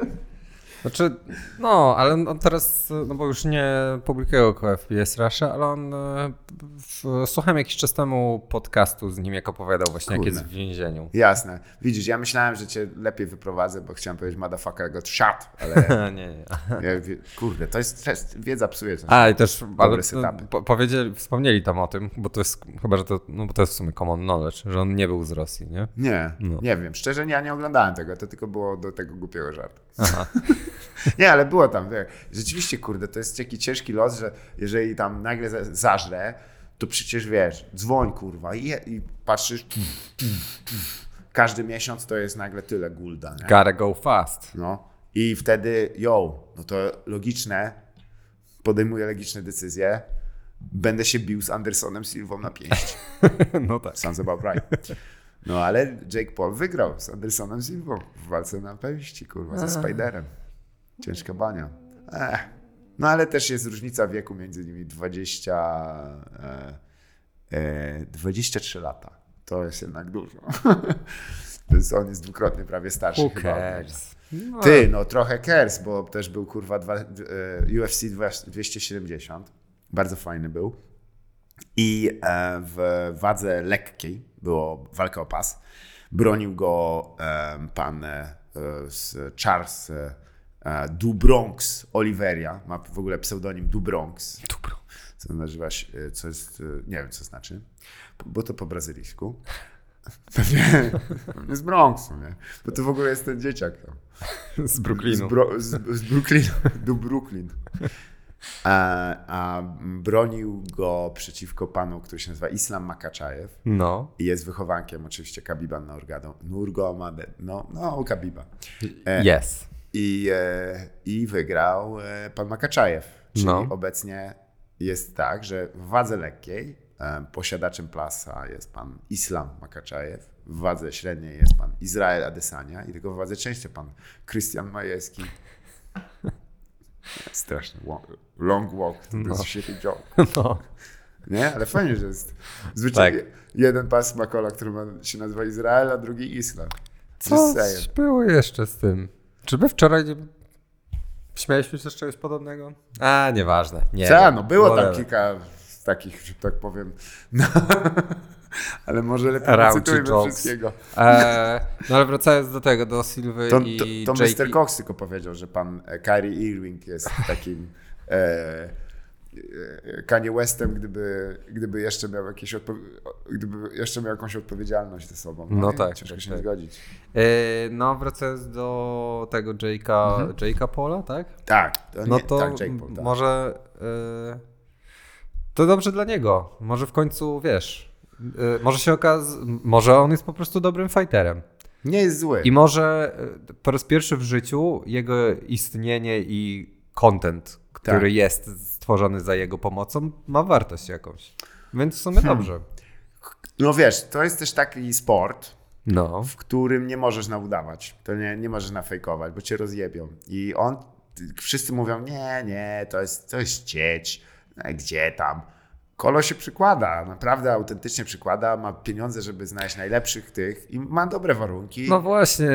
Znaczy, no, ale on teraz, no bo już nie publikuje jako FPS Russia, ale on, e, w, słuchałem jakiś czas temu podcastu z nim, jak opowiadał właśnie, jak Kurde. jest w więzieniu. Jasne. Widzisz, ja myślałem, że cię lepiej wyprowadzę, bo chciałem powiedzieć motherfucker got shot, ale [laughs] nie, nie. ja, kurde, to jest, to jest wiedza psuje coś. A, i też ale, setupy. po, powiedzieli, wspomnieli tam o tym, bo to jest, chyba, że to, no bo to jest w sumie common knowledge, że on nie był z Rosji, nie? Nie, No. nie wiem. Szczerze, ja nie oglądałem tego, to tylko było do tego głupiego żartu. Aha. [laughs] nie, ale było tam. Rzeczywiście, kurde, to jest taki ciężki los, że jeżeli tam nagle za- zażre, to przecież wiesz, dzwoń kurwa i, i patrzysz, każdy miesiąc to jest nagle tyle gulda. Nie? Gotta go fast. No. I wtedy, yo, no to logiczne, podejmuję logiczne decyzje, będę się bił z Andersonem Silvą na pięści. [laughs] No tak. Sounds about right. No ale Jake Paul wygrał z Andersonem Silvą w walce na pięści, kurwa, ze Spiderem. Ciężka bania. Ech. No ale też jest różnica wieku między nimi 20, e, e, 23 lata. To jest jednak dużo. [laughs] Jest, on jest dwukrotnie prawie starszy Who chyba. No, Ty, no trochę cares, bo też był kurwa dwa, e, UFC 270. Bardzo fajny był. I e, w wadze lekkiej było walka o pas. Bronił go pan e, z Charles e, e, Dubronx Oliveria. Ma w ogóle pseudonim Dubronx. Co nazywa się, e, co jest, nie wiem co znaczy, bo to po brazylijsku. Pewnie, [laughs] pewnie z Bronxu, nie? Bo to w ogóle jest ten dzieciak tam. z Z, Brooklynu. bro, z, z Brooklyn do Brooklyn. A, a bronił go przeciwko panu, który się nazywa Islam Makaczajew No. i jest wychowankiem oczywiście Kabiba Nurgado, Nurgomade, no, no Kabiba. E, Yes. I, e, I wygrał e, pan Makaczajew, czyli No. obecnie jest tak, że w wadze lekkiej e, posiadaczem plasa jest pan Islam Makaczajew, w wadze średniej jest pan Izrael Adesania i tylko w wadze ciężkiej pan Krystian Majewski. Straszny long walk, to jest shitty joke. [laughs] No. Nie? Ale fajnie, że jest zwyczajnie Tak. jeden pas Makola, który ma, się nazywa Izrael, a drugi Islam. Co było jeszcze z tym? Czy my wczoraj nie... śmialiśmy się z czegoś podobnego? A, nieważne. Nie Co? No było tam Whatever. kilka takich, że tak powiem. [laughs] No. [laughs] Ale może lepiej cytujmy jokes. wszystkiego. E, no ale wracając do tego, do Sylwy To, i to, to. Mr. Cox tylko powiedział, że pan e, Kyrie Irving jest takim e, e, Kanye Westem, gdyby, gdyby jeszcze miał jakieś gdyby jeszcze miał jakąś odpowiedzialność ze sobą. No i tak, Ciężko tak, się tak. zgodzić. No wracając do tego Jake'a, Mhm. Jake'a Paula, tak? Tak, to, No nie, to tak, Jake Paul, tak. może to dobrze dla niego. Może w końcu, wiesz, może się okaz, może on jest po prostu dobrym fighterem. Nie jest zły. I może e, po raz pierwszy w życiu jego istnienie i content, który Tak. jest stworzony za jego pomocą, ma wartość jakąś. Więc w Hmm. sumie dobrze. No wiesz, to jest też taki sport, No. w którym nie możesz naudawać. To nie, nie możesz nafejkować, bo cię rozjebią. I on, wszyscy mówią, nie, nie, to jest, to jest cieć. No, Gdzie tam? Kolo się przykłada, naprawdę autentycznie przykłada, ma pieniądze, żeby znaleźć najlepszych tych i ma dobre warunki. No właśnie.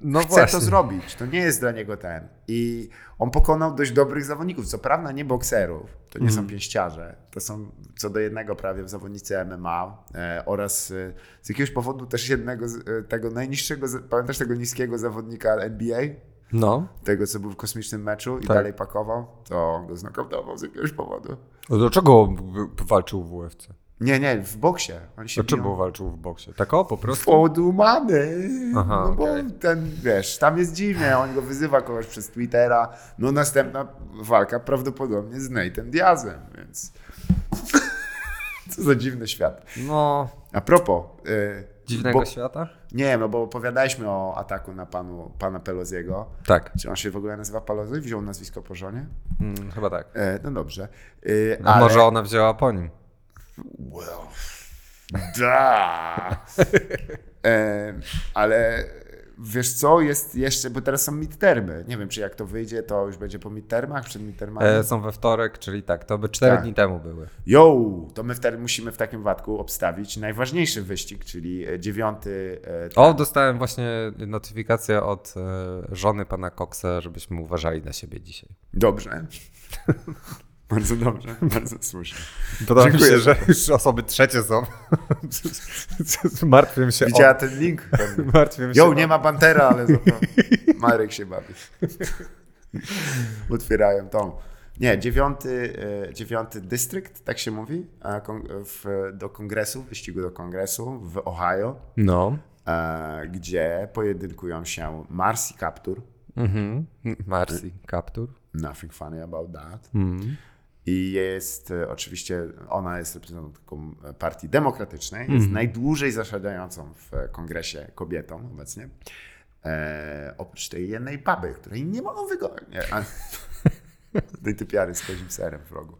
No Chce właśnie. to zrobić, to nie jest dla niego ten. I on pokonał dość dobrych zawodników, co prawda nie bokserów, to nie Mhm. są pięściarze, to są co do jednego prawie zawodnicy MMA e, oraz e, z jakiegoś powodu też jednego z, e, tego najniższego, pamiętasz tego niskiego zawodnika NBA? No. Tego, co był w kosmicznym meczu i Tak. dalej pakował, to go znokautował z jakiegoś powodu. A Dlaczego w- walczył w UFC? Nie, nie, w boksie. Się Dlaczego biją walczył w boksie? Tak o, po prostu? Podumany. Aha, no bo okej. ten, wiesz, tam jest dziwnie, on go wyzywa kogoś przez Twittera. No następna walka prawdopodobnie z Nathan Diazem, więc... [laughs] Co za dziwny świat. No, A propos... y, dziwnego bo, świata? Nie, no bo opowiadaliśmy o ataku na panu, pana Peloziego. Tak, Czy on się w ogóle nazywa Pelosi? Wziął nazwisko po żonie? mm, chyba tak. E, no dobrze. Y, A ale... może ona wzięła po nim? Well, da. [laughs] e, ale wiesz co, jest jeszcze, bo teraz są midtermy. Nie wiem, czy jak to wyjdzie, to już będzie po midtermach, przed midtermami. E, są we wtorek, czyli tak, to by cztery Tak. dni temu były. Yo, to my wtedy musimy w takim wypadku obstawić najważniejszy wyścig, czyli e, dziewiąty. e, O, dostałem właśnie notyfikację od e, żony pana Coxa, żebyśmy uważali na siebie dzisiaj. Dobrze. [laughs] bardzo dobrze, bardzo słusznie. Podoba mi Dziękuję się, że już osoby trzecie są. Martwię się Widziała o... ten link? Martwię się Jo, nie ma Pantera, ale za to Marek się bawi. Otwierają tą. Nie, dziewiąty, e, dziewiąty dystrykt, tak się mówi, w, do kongresu, wyścigu do kongresu w Ohio, No. e, gdzie pojedynkują się Marcy Captur, Mhm. Marcy, kaptur. nothing funny about that, Mhm. I jest e, oczywiście, ona jest reprezentantką partii demokratycznej, jest najdłużej zasiadającą w e, kongresie kobietą obecnie. E, oprócz tej jednej baby, której nie mogą wygonić. Nie, a- [laughs] tej typiary z kozim serem w rogu.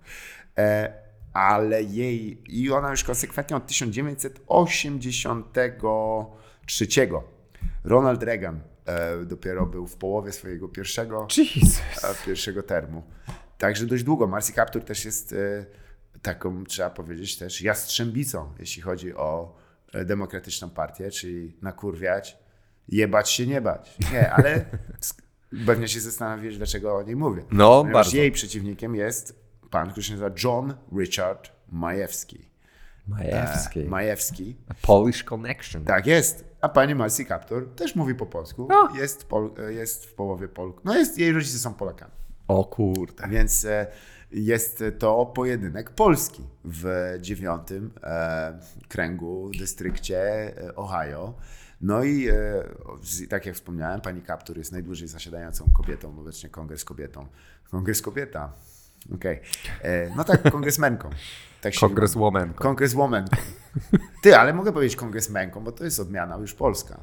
E, ale jej, i ona już konsekwentnie od 1983 Ronald Reagan e, dopiero był w połowie swojego pierwszego Jesus. e, pierwszego termu. Także dość długo. Marcy Captur też jest e, taką, trzeba powiedzieć, też jastrzębicą, jeśli chodzi o e, demokratyczną partię, czyli nakurwiać, jebać się, nie bać. Nie, ale [laughs] pewnie się zastanawiasz, dlaczego o niej mówię. No, Ponieważ bardzo. jej przeciwnikiem jest pan, który się nazywa John Richard Majewski. Majewski. E, Majewski. A Polish Connection. Tak jest. A pani Marcy Kaptur też mówi po polsku. No. Jest, pol, jest w połowie Polką. No jest, jej rodzice są Polakami. O kurde. Więc e, jest to pojedynek Polski w dziewiątym e, kręgu, dystrykcie e, Ohio. No i tak jak wspomniałem, pani Kaptur jest najdłużej zasiadającą kobietą, obecnie kongres kobietą. Kongres kobieta. Okej. E, No tak, kongresmenką. Tak Kongreswomanką. Kongreswomanką. Ty, ale mogę powiedzieć kongresmenką, bo to jest odmiana już polska.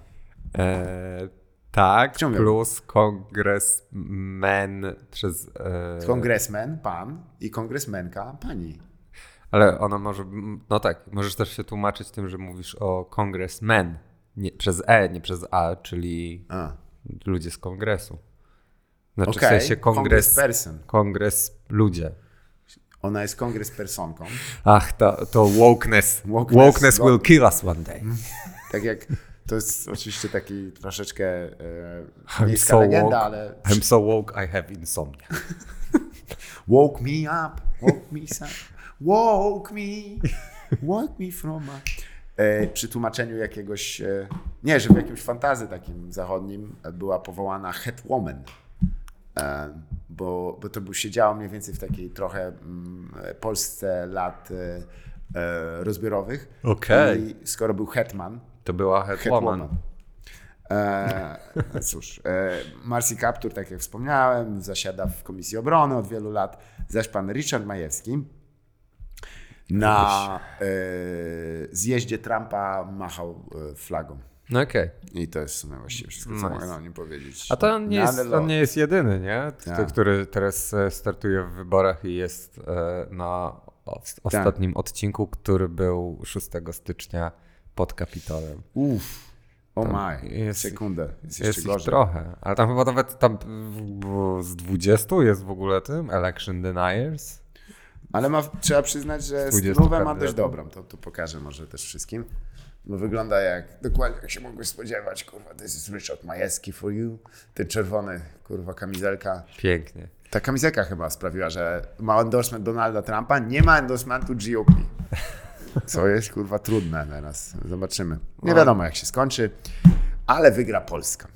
E, tak, ja- plus kongresmen przez... E, Kongresmen, pan i kongresmenka, pani. ale ona może... No tak, możesz też się tłumaczyć tym, że mówisz o kongresmen. Nie, przez E, nie przez A, czyli A. ludzie z kongresu. Znaczy Okej, w sensie kongres... Congressperson. Kongres ludzie. Ona jest kongrespersonką. Ach, to, to wokeness. Wokeness, Wokeness, will kill us one day. Tak jak to jest oczywiście taki troszeczkę e, miejska so legenda, woke. ale I'm so woke, I have insomnia. [laughs] woke me up, woke me up, woke me, woke me from a... E, przy tłumaczeniu jakiegoś, e, nie, że w jakimś fantazy takim zachodnim była powołana Hetwoman, e, bo, bo to by się działo mniej więcej w takiej trochę mm, Polsce lat e, e, rozbiorowych. Okej. I skoro był hetman, To była Hetwoman. E, no cóż, e, Marcy Kaptur, tak jak wspomniałem, zasiada w Komisji Obrony od wielu lat, zaś pan Richard Majewski na e, zjeździe Trumpa machał e, flagą. No okej. I to jest w sumie właściwie wszystko, co Nice. mogę o nim powiedzieć. A to on nie, No, jest, on nie jest jedyny, nie? T- Tak. Który teraz e, startuje w wyborach i jest e, na o- ostatnim odcinku, który był 6 stycznia pod Kapitolem. Uff, o To maj, jest- sekundę, jest, Jest ich trochę, ale tam chyba nawet tam z 20 jest w ogóle tym Election Deniers. Ale ma, trzeba przyznać, że 20 stylówę ma dość dobrą. To, to pokażę może też wszystkim. Bo wygląda jak, dokładnie jak się mogłeś spodziewać, kurwa, this is Richard Majewski for you. Ten czerwony, kurwa, kamizelka. Pięknie. Ta kamizelka chyba sprawiła, że ma endorsement Donalda Trumpa, nie ma endorsementu GOP. [laughs] Co jest, kurwa, trudne teraz. Zobaczymy. Nie wiadomo, jak się skończy, ale wygra Polska.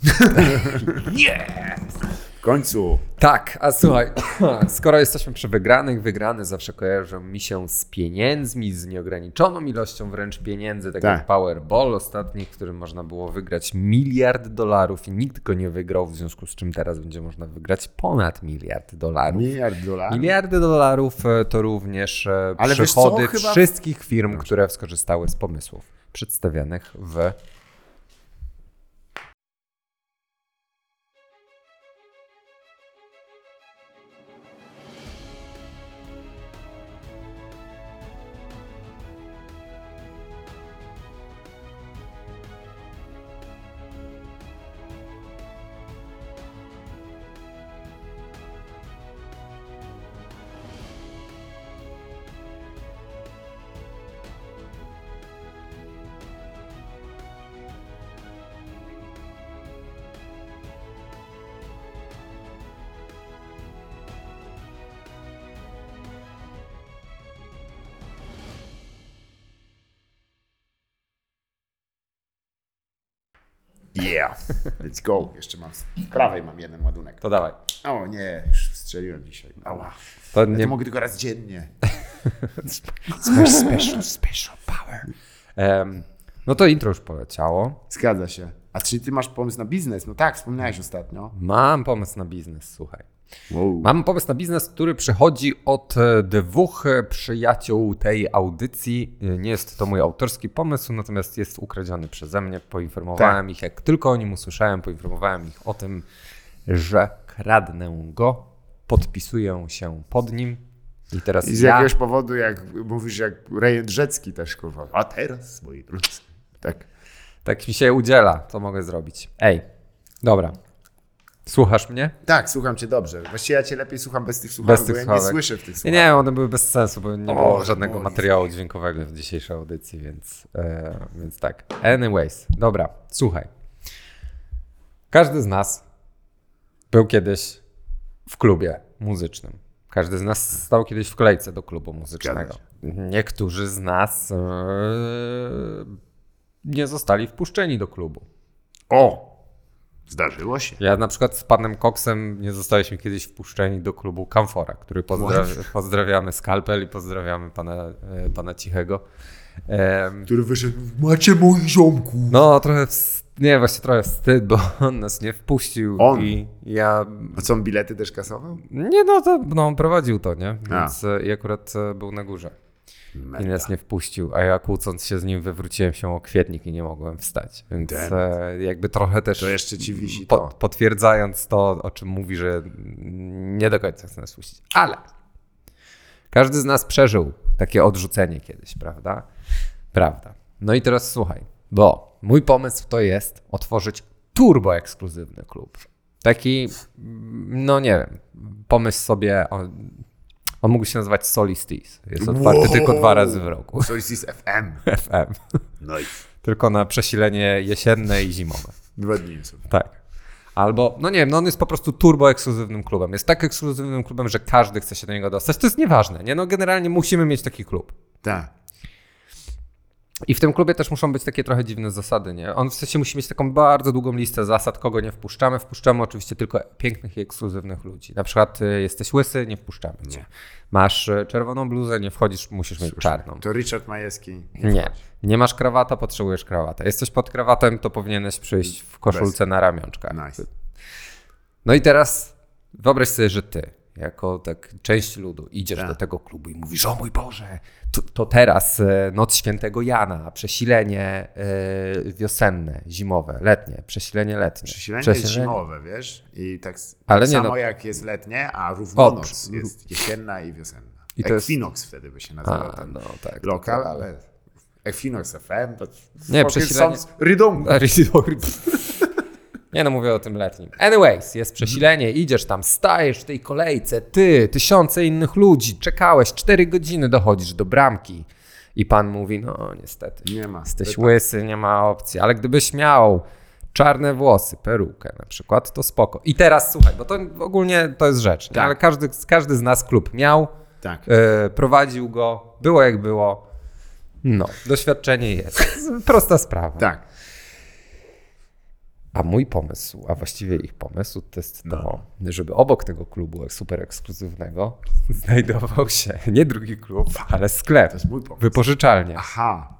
[laughs] Nie! W końcu. Tak, a słuchaj, [coughs] skoro jesteśmy przy wygranych, wygrane zawsze kojarzą mi się z pieniędzmi, z nieograniczoną ilością wręcz pieniędzy, tak, Tak. jak Powerball ostatni, w którym można było wygrać miliard dolarów i nikt go nie wygrał, w związku z czym teraz będzie można wygrać ponad miliard dolarów. Miliard dolarów. Miliardy dolarów e, to również e, Ale co, przychody wszystkich firm, które skorzystały z pomysłów przedstawionych w Yeah, [laughs] let's go. Jeszcze mam, z prawej mam jeden ładunek. To dawaj. O nie, już strzeliłem dzisiaj. Ała. To Ja nie to mogę tylko raz dziennie. special, special power. Em, no to intro już poleciało. Zgadza się. A czy ty masz pomysł na biznes? No tak, wspomniałeś ostatnio. Mam pomysł na biznes, słuchaj. Wow. Mam pomysł na biznes, który przychodzi od e, dwóch e, przyjaciół tej audycji. E, Nie jest to mój autorski pomysł, natomiast jest ukradziony przeze mnie. Poinformowałem ich, jak tylko o nim usłyszałem, poinformowałem ich o tym, że kradnę go, podpisuję się pod nim i teraz I z ja... jakiegoś powodu, jak mówisz, jak Rejent Rzecki też, kurwa. A teraz, moi drodzy. Tak. Tak mi się udziela, to mogę zrobić. Ej, dobra. Słuchasz mnie? Tak, słucham cię dobrze. Właściwie ja cię lepiej słucham bez tych słuchawek, Bez tych bo ja słuchawek. nie słyszę w tych słuchawkach. nie, one były bez sensu, bo nie O, było żadnego mój. materiału dźwiękowego w dzisiejszej audycji, więc, e, więc tak. Anyways, dobra, słuchaj. Każdy z nas był kiedyś w klubie muzycznym. Każdy z nas stał kiedyś w kolejce do klubu muzycznego. Niektórzy z nas e, nie zostali wpuszczeni do klubu. O! Zdarzyło się. Ja na przykład z panem Coxem nie zostaliśmy kiedyś wpuszczeni do klubu Kamfora, który pozdra pozdrawiamy Skalpel i pozdrawiamy pana, e, pana Cichego. Em, Który wyszedł, macie moich ziomków. no trochę, nie właśnie trochę wstyd, bo [laughs] on nas nie wpuścił On? i ja, A co, on bilety też kasował? nie no to, no on prowadził to, nie? A. Więc e, i akurat e, był na górze i Mega. nas nie wpuścił, a ja kłócąc się z nim wywróciłem się o kwietnik i nie mogłem wstać, więc Damn e, jakby trochę też... To jeszcze ci wisi to. potwierdzając to, o czym mówi, że nie do końca chce nas puścić. Ale każdy z nas przeżył takie odrzucenie kiedyś, prawda? Prawda. No i teraz słuchaj, bo mój pomysł to jest otworzyć turbo ekskluzywny klub. Taki, no nie wiem, pomyśl sobie, on mógł się nazywać Solistis. Jest otwarty Wow. tylko dwa razy w roku. Solistis FM. FM. I Tylko na przesilenie jesienne i zimowe. dwa dni są. Tak. Albo, no nie wiem, no on jest po prostu turbo ekskluzywnym klubem. Jest tak ekskluzywnym klubem, że każdy chce się do niego dostać. To jest nieważne, nie? No generalnie musimy mieć taki klub. Tak. I w tym klubie też muszą być takie trochę dziwne zasady, nie? On w sensie musi mieć taką bardzo długą listę zasad, kogo nie wpuszczamy. Wpuszczamy oczywiście tylko pięknych i ekskluzywnych ludzi. Na przykład y, jesteś łysy, nie wpuszczamy cię. Masz y, czerwoną bluzę, nie wchodzisz, musisz mieć czarną. To Richard Majewski. Nie. Nie masz krawata, potrzebujesz krawata. Jesteś pod krawatem, to powinieneś przyjść w koszulce na ramionczkach. Nice. No i teraz wyobraź sobie, że ty, jako tak część ludu, idziesz Tak. do tego klubu i mówisz, o mój Boże, to, to teraz e, noc świętego Jana, przesilenie e, wiosenne, zimowe, letnie, przesilenie letnie. Przesilenie jest zimowe, wiesz? I tak Ale nie samo no. jak jest letnie, a równonoc przy- jest jesienna i wiosenna. I to jest- Equinox wtedy by się nazywał A, ten no tak. lokal, ale Equinox FM to Nie, przesilenie- Rydong. [laughs] [laughs] Nie no, mówię o tym letnim. Anyways, jest przesilenie, idziesz tam, stajesz w tej kolejce, ty, tysiące innych ludzi, czekałeś, cztery godziny, dochodzisz do bramki i pan mówi, no niestety, Nie ma. jesteś To łysy, nie ma opcji, ale gdybyś miał czarne włosy, perukę na przykład, to spoko. I teraz słuchaj, bo to ogólnie to jest rzecz? Tak. ale każdy, każdy z nas klub miał, Tak. e, prowadził go, było jak było, no, doświadczenie jest. [laughs] Prosta sprawa. Tak. A mój pomysł, a właściwie ich pomysł, to jest to, No. żeby obok tego klubu super ekskluzywnego [laughs] znajdował się nie drugi klub, ale sklep, To jest mój pomysł. wypożyczalnia. Aha.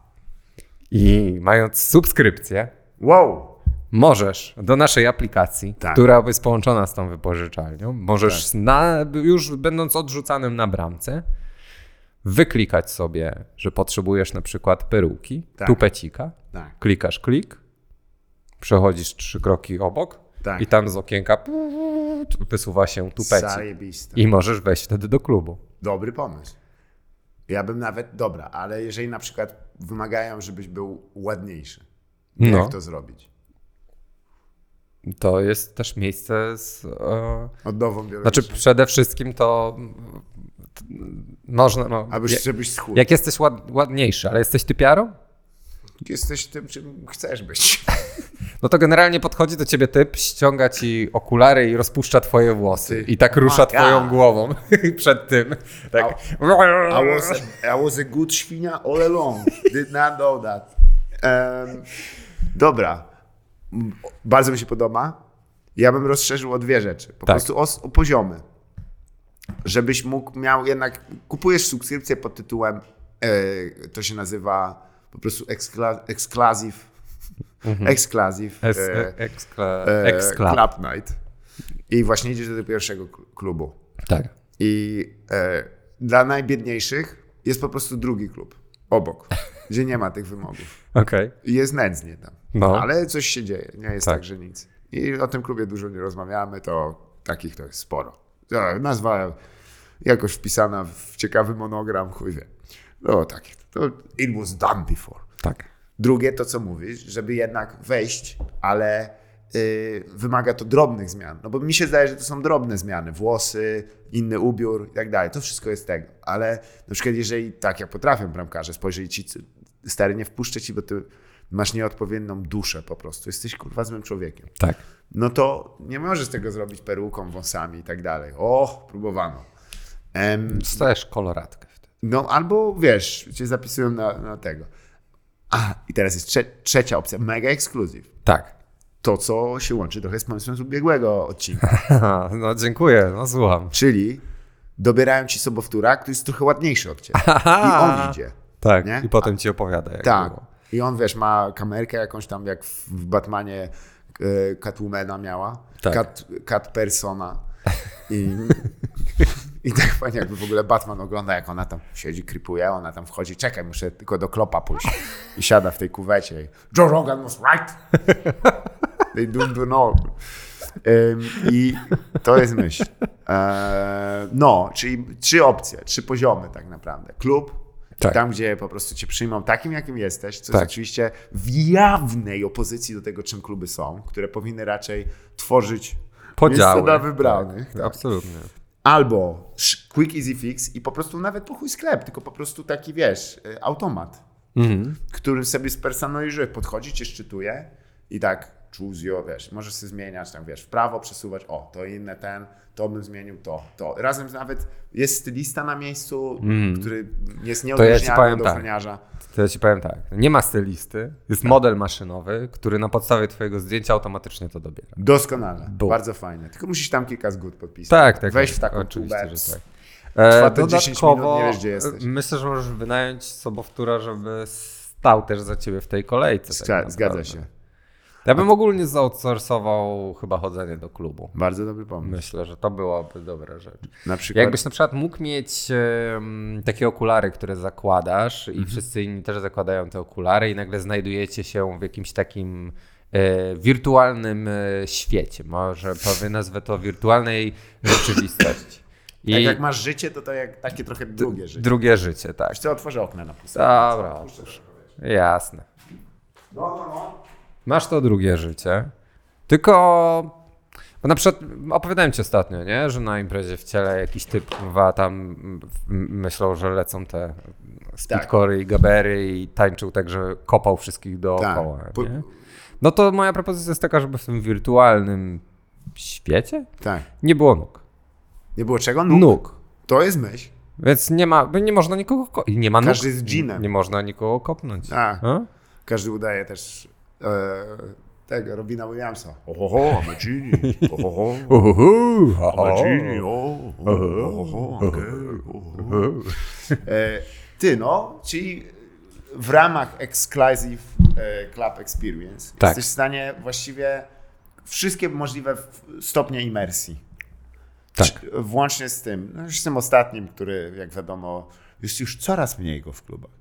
I mając subskrypcję, Wow. możesz do naszej aplikacji, Tak. która jest połączona z tą wypożyczalnią, możesz na, już będąc odrzucanym na bramce, wyklikać sobie, że potrzebujesz na przykład peruki, Tak. tupecika, Tak. klikasz klik, przechodzisz trzy kroki obok Tak. i tam z okienka wysuwa się tupecik Zajebiste. i możesz wejść wtedy do klubu. Dobry pomysł. Ja bym nawet, dobra, ale jeżeli na przykład wymagają, żebyś był ładniejszy, No. jak to zrobić? To jest też miejsce z... E, biologiczną. znaczy przede wszystkim to można... No, Albo jak, żebyś schudł. jak jesteś ład, ładniejszy, ale jesteś typiarą? Jesteś tym, czym chcesz być. [laughs] No to generalnie podchodzi do ciebie typ, ściąga ci okulary i rozpuszcza twoje włosy. I tak rusza Oh twoją głową [laughs] przed tym. Tak. I was, a, I was a good świnia all along. Did not know that. Em, dobra. Bardzo mi się podoba. Ja bym rozszerzył o dwie rzeczy. Po Tak. prostu o, o poziomy. Żebyś mógł, miał jednak, kupujesz subskrypcję pod tytułem, e, to się nazywa po prostu exclusive, exclusive Es, e, ekskla, e, eksklab. Club Night. I właśnie idziesz do pierwszego kl- klubu. Tak. I e, dla najbiedniejszych jest po prostu drugi klub obok, [laughs] gdzie nie ma tych wymogów. Okej. I Jest nędznie tam. No. Ale coś się dzieje, nie jest Tak. tak. że nic. I o tym klubie dużo nie rozmawiamy, to takich to jest sporo. Nazwa jakoś wpisana w ciekawy monogram, chuj wie. No tak, to it was done before. Tak. Drugie to, co mówisz, żeby jednak wejść, ale y, wymaga to drobnych zmian. No bo mi się zdaje, że to są drobne zmiany. Włosy, inny ubiór i tak dalej. To wszystko jest tego. Ale na przykład jeżeli, tak jak potrafią bramkarze, spojrzeli ci, stary, nie wpuszczę ci, bo ty masz nieodpowiednią duszę po prostu. Jesteś kurwa złym człowiekiem. Tak. No to nie możesz tego zrobić peruką, wąsami i tak dalej. O, próbowano. Em, Dostajesz koloratkę. No albo wiesz, cię zapisują na, na tego. A, i teraz jest trze- trzecia opcja, mega ekskluzyw. Tak. To, co się łączy trochę z pomysłem z ubiegłego odcinka. [laughs] No dziękuję, no słucham. Czyli dobierają ci sobowtóra, który jest trochę ładniejszy od ciebie. I on idzie. Tak, Nie? i potem ci opowiada. Jak Tak. było. I on, wiesz, ma kamerkę jakąś tam, jak w w Batmanie e, Catwomana miała. Tak. Cat, Cat Persona. I, [laughs] I tak fajnie, jakby w ogóle Batman ogląda, jak ona tam siedzi, krypuje, ona tam wchodzi, czekaj, muszę tylko do klopa pójść. I siada w tej kuwecie. I, Joe Rogan was right. [laughs] They do, do know. I to jest myśl. Eee, no, czyli trzy opcje, trzy poziomy tak naprawdę. Klub, Tak. tam gdzie po prostu cię przyjmą takim, jakim jesteś, co Tak. jest oczywiście w jawnej opozycji do tego, czym kluby są, które powinny raczej tworzyć Podziały. miejsce dla wybranych. Tak, Tak. Absolutnie. Albo quick easy fix i po prostu nawet po chuj sklep, tylko po prostu taki, wiesz, y, automat, Mhm. którym sobie spersonalizuje, podchodzi, cię szczytuje i tak choose your, wiesz, możesz sobie zmieniać tam, wiesz, w prawo przesuwać, o, to inne ten, to bym zmienił to, to. Razem z nawet jest stylista na miejscu, który jest ja nieodróżnialny powiem do tak. ochroniarza. To ja ci powiem tak. Nie ma stylisty, jest Tak. model maszynowy, który na podstawie twojego zdjęcia automatycznie to dobiera. Doskonale, bardzo fajnie. Tylko musisz tam kilka zgód podpisać. Tak, tak. Weź tak. w taką Oczywiście, tubę. że tak. Trwa E, to 10 minut, nie wiesz, gdzie e, jesteś. Myślę, że możesz wynająć sobowtóra, żeby stał też za ciebie w tej kolejce. Tak Zgadza naprawdę. się. Ja bym ogólnie zoutsourcował chyba chodzenie do klubu. Bardzo dobry pomysł. Myślę, że to byłaby dobra rzecz. Na przykład Jakbyś na przykład mógł mieć takie okulary, które zakładasz i wszyscy inni też zakładają te okulary i nagle znajdujecie się w jakimś takim e, wirtualnym e, świecie. Może powiem, nazwę to wirtualnej rzeczywistości. [laughs] I Tak jak masz życie, to to jak takie trochę drugie życie. drugie życie, tak. Wiesz co, otworzę okna na pustę. Dobra, otwórz. Jasne. No, no, no. Masz to drugie życie. Tylko. Bo na przykład opowiadałem ci ostatnio, nie? że na imprezie w ciele jakiś typ kurwa, tam myślał, że lecą te speedcory i gabery i tańczył tak, że kopał wszystkich dookoła. Tak. Nie? No to moja propozycja jest taka, żeby w tym wirtualnym świecie Tak. nie było nóg. Nie było czego? Nóg. Nóg. To jest myśl. Więc nie ma, nie można nikogo nie ma nóg. Każdy jest dżinem. Nie można nikogo kopnąć. Tak. A? Każdy udaje też tego, Robina Williamsa. Ohoho, Amacini. Ohoho. [laughs] Amacini. Ohoho, oho. E, Ty no, czyli w ramach Exclusive e, Club Experience Tak. jesteś w stanie właściwie wszystkie możliwe stopnie imersji. Tak. Włącznie z tym, no już z tym ostatnim, który jak wiadomo jest już coraz mniej go w klubach.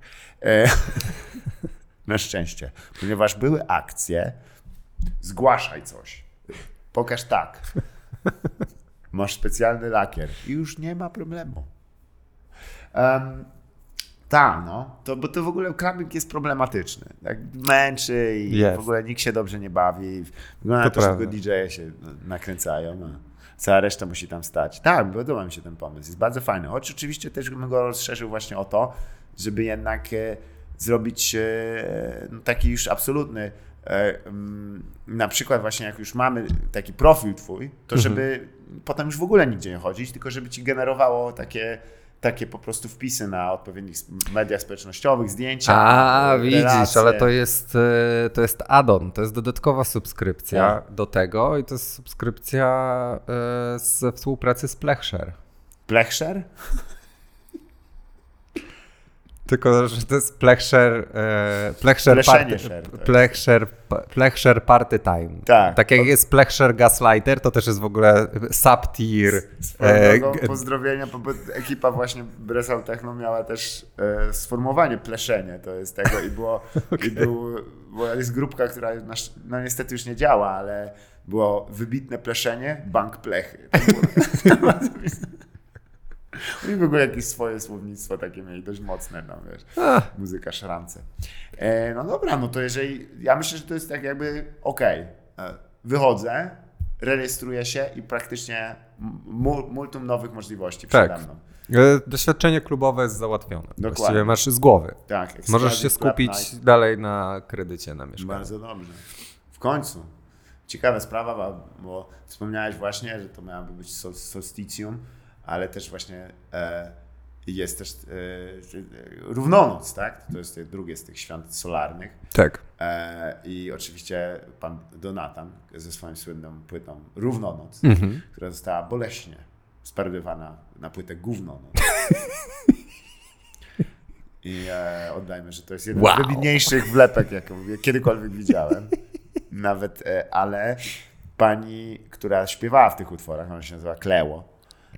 E, [laughs] na szczęście, ponieważ były akcje, zgłaszaj coś, pokaż tak, masz specjalny lakier i już nie ma problemu. Um, tak, no, to, bo to w ogóle clubbing jest problematyczny. Tak, męczy i Jest. w ogóle nikt się dobrze nie bawi. Wygląda na To to, że tylko DJ-e się nakręcają, a cała reszta musi tam stać. Tak, podoba mi się ten pomysł, jest bardzo fajny. Choć oczywiście też bym go rozszerzył właśnie o to, żeby jednak e, zrobić e, no, taki już absolutny, e, mm, na przykład właśnie jak już mamy taki profil twój, to żeby potem już w ogóle nigdzie nie chodzić, tylko żeby ci generowało takie takie po prostu wpisy na odpowiednich mediach społecznościowych, zdjęcia. A, e, widzisz, relacje. ale to jest, e, to jest add-on, to jest dodatkowa subskrypcja Tak. do tego i to jest subskrypcja ze współpracy z Plechshare. Plechszer? Tylko, że to jest Plechshare, e, Pleszenie party, to jest. Plechshare, Plechshare Party Time. Tak. Tak jak jest Plechshare Gaslighter, to też jest w ogóle sub-tier. E, drogą, pozdrowienia, bo ekipa właśnie Bresal Techno miała też e, sformułowanie pleszenie, to jest tego i było, [laughs] i był, bo jest grupka, która na, sz- no niestety już nie działa, ale było wybitne pleszenie, bank plechy. To było- [laughs] [laughs] Oni w ogóle jakieś swoje słownictwo takie mieli dość mocne, no wiesz, muzyka szrance. E, no dobra, no to jeżeli, ja myślę, że to jest tak jakby okej. E, wychodzę, rejestruję się i praktycznie mu, multum nowych możliwości przede Tak. mną. E, Doświadczenie klubowe jest załatwione. Dokładnie. Właściwie masz z głowy. Tak, Możesz się skupić dalej na kredycie na mieszkanie. Bardzo dobrze. W końcu. Ciekawa sprawa, bo- wspomniałeś właśnie, że to miałaby być sol- solsticium, ale też właśnie e, jest też e, równonoc, tak? To jest drugie z tych świąt solarnych. Tak. E, I oczywiście pan Donatan ze swoją słynną płytą Równonoc, Mhm. która została boleśnie sparodywana na płytę Gównonoc. [laughs] I e, oddajmy, że to jest jeden Wow. z wybitniejszych wlepek, jaką kiedykolwiek widziałem. Nawet, ale pani, która śpiewała w tych utworach, ona się nazywa Kleło.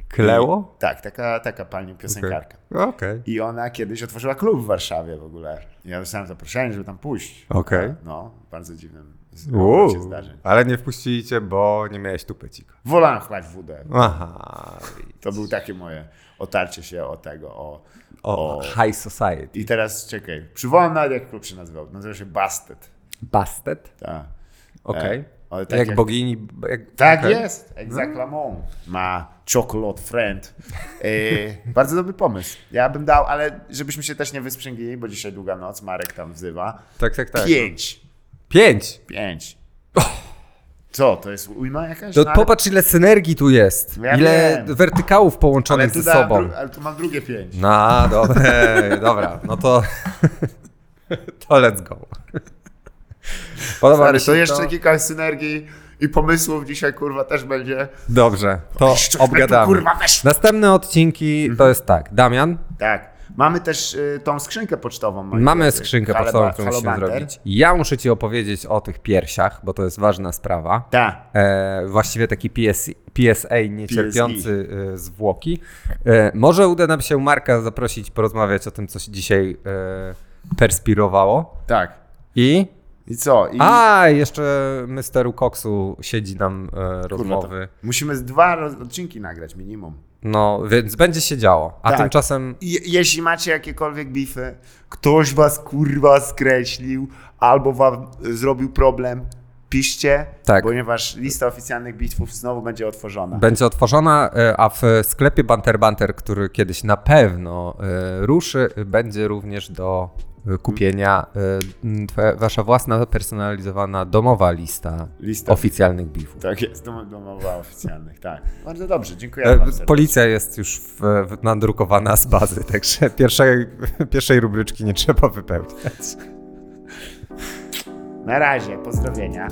Kleło? I, tak, taka, taka pani piosenkarka. Okej. I ona kiedyś otworzyła klub w Warszawie w ogóle. I Ja dostałem zaproszenie, żeby tam pójść. Okej. No, bardzo dziwnym Uuu, zdarzeń. ale nie wpuścili cię, bo nie miałeś tu pecika. Wolałem chlać wódę. Aha. To było takie moje otarcie się o tego, o... O, o... High Society. I teraz czekaj, przywołam nawet jak klub się nazywał. Nazywa się Bastet. Bastet? Tak. Okej. E, ale tak jak, jak- bogini. Jak, Tak okej. jest, exactement. Ma chocolate friend. E, bardzo dobry pomysł. Ja bym dał, ale żebyśmy się też nie wysprzęglili, bo dzisiaj długa noc, Marek tam wzywa. Tak, tak, tak. Pięć. Pięć. Pięć. Co, to jest ujma jakaś? To No, ale- popatrz, ile synergii tu jest. Ja ile wiem. wertykałów połączonych ze sobą. ale tu mam drugie pięć. No, dobra, [laughs] dobra, no to. [laughs] to let's go. Podoba Stary, to jeszcze to. kilka synergii i pomysłów dzisiaj, kurwa, też będzie. Dobrze, to tu, obgadamy. kurwa. Następne odcinki to jest tak. Damian, Tak. Mamy też y, tą skrzynkę pocztą. moi mamy drodzy. skrzynkę pocztową, którą musimy zrobić. Ja muszę ci opowiedzieć o tych piersiach, bo to jest ważna sprawa. Tak. E, właściwie taki PS, PSA niecierpiący e, zwłoki. E, może uda nam się Marka zaprosić, porozmawiać o tym, co się dzisiaj e, perspirowało. Tak. I. I co? I, A, jeszcze Mysteru Coxu siedzi nam e, kurwa, to rozmowy. musimy z dwa roz- odcinki nagrać minimum. No, więc będzie się działo. A Tak. tymczasem. Je, jeśli macie jakiekolwiek bify, ktoś was kurwa skreślił albo wam y, zrobił problem, piszcie, Tak. ponieważ lista oficjalnych bitwów znowu będzie otworzona. Będzie otworzona, e, a w sklepie Banter Banter, który kiedyś na pewno e, ruszy, będzie również do e, kupienia e, m, twoja, wasza własna personalizowana domowa lista, Lista. oficjalnych bifów. Tak jest, dom- domowa oficjalnych, tak. Bardzo dobrze, dziękuję E. Policja jest już w, w, nadrukowana z bazy, [laughs] także pierwszej, pierwszej rubryczki nie trzeba wypełniać. Na razie, pozdrowienia.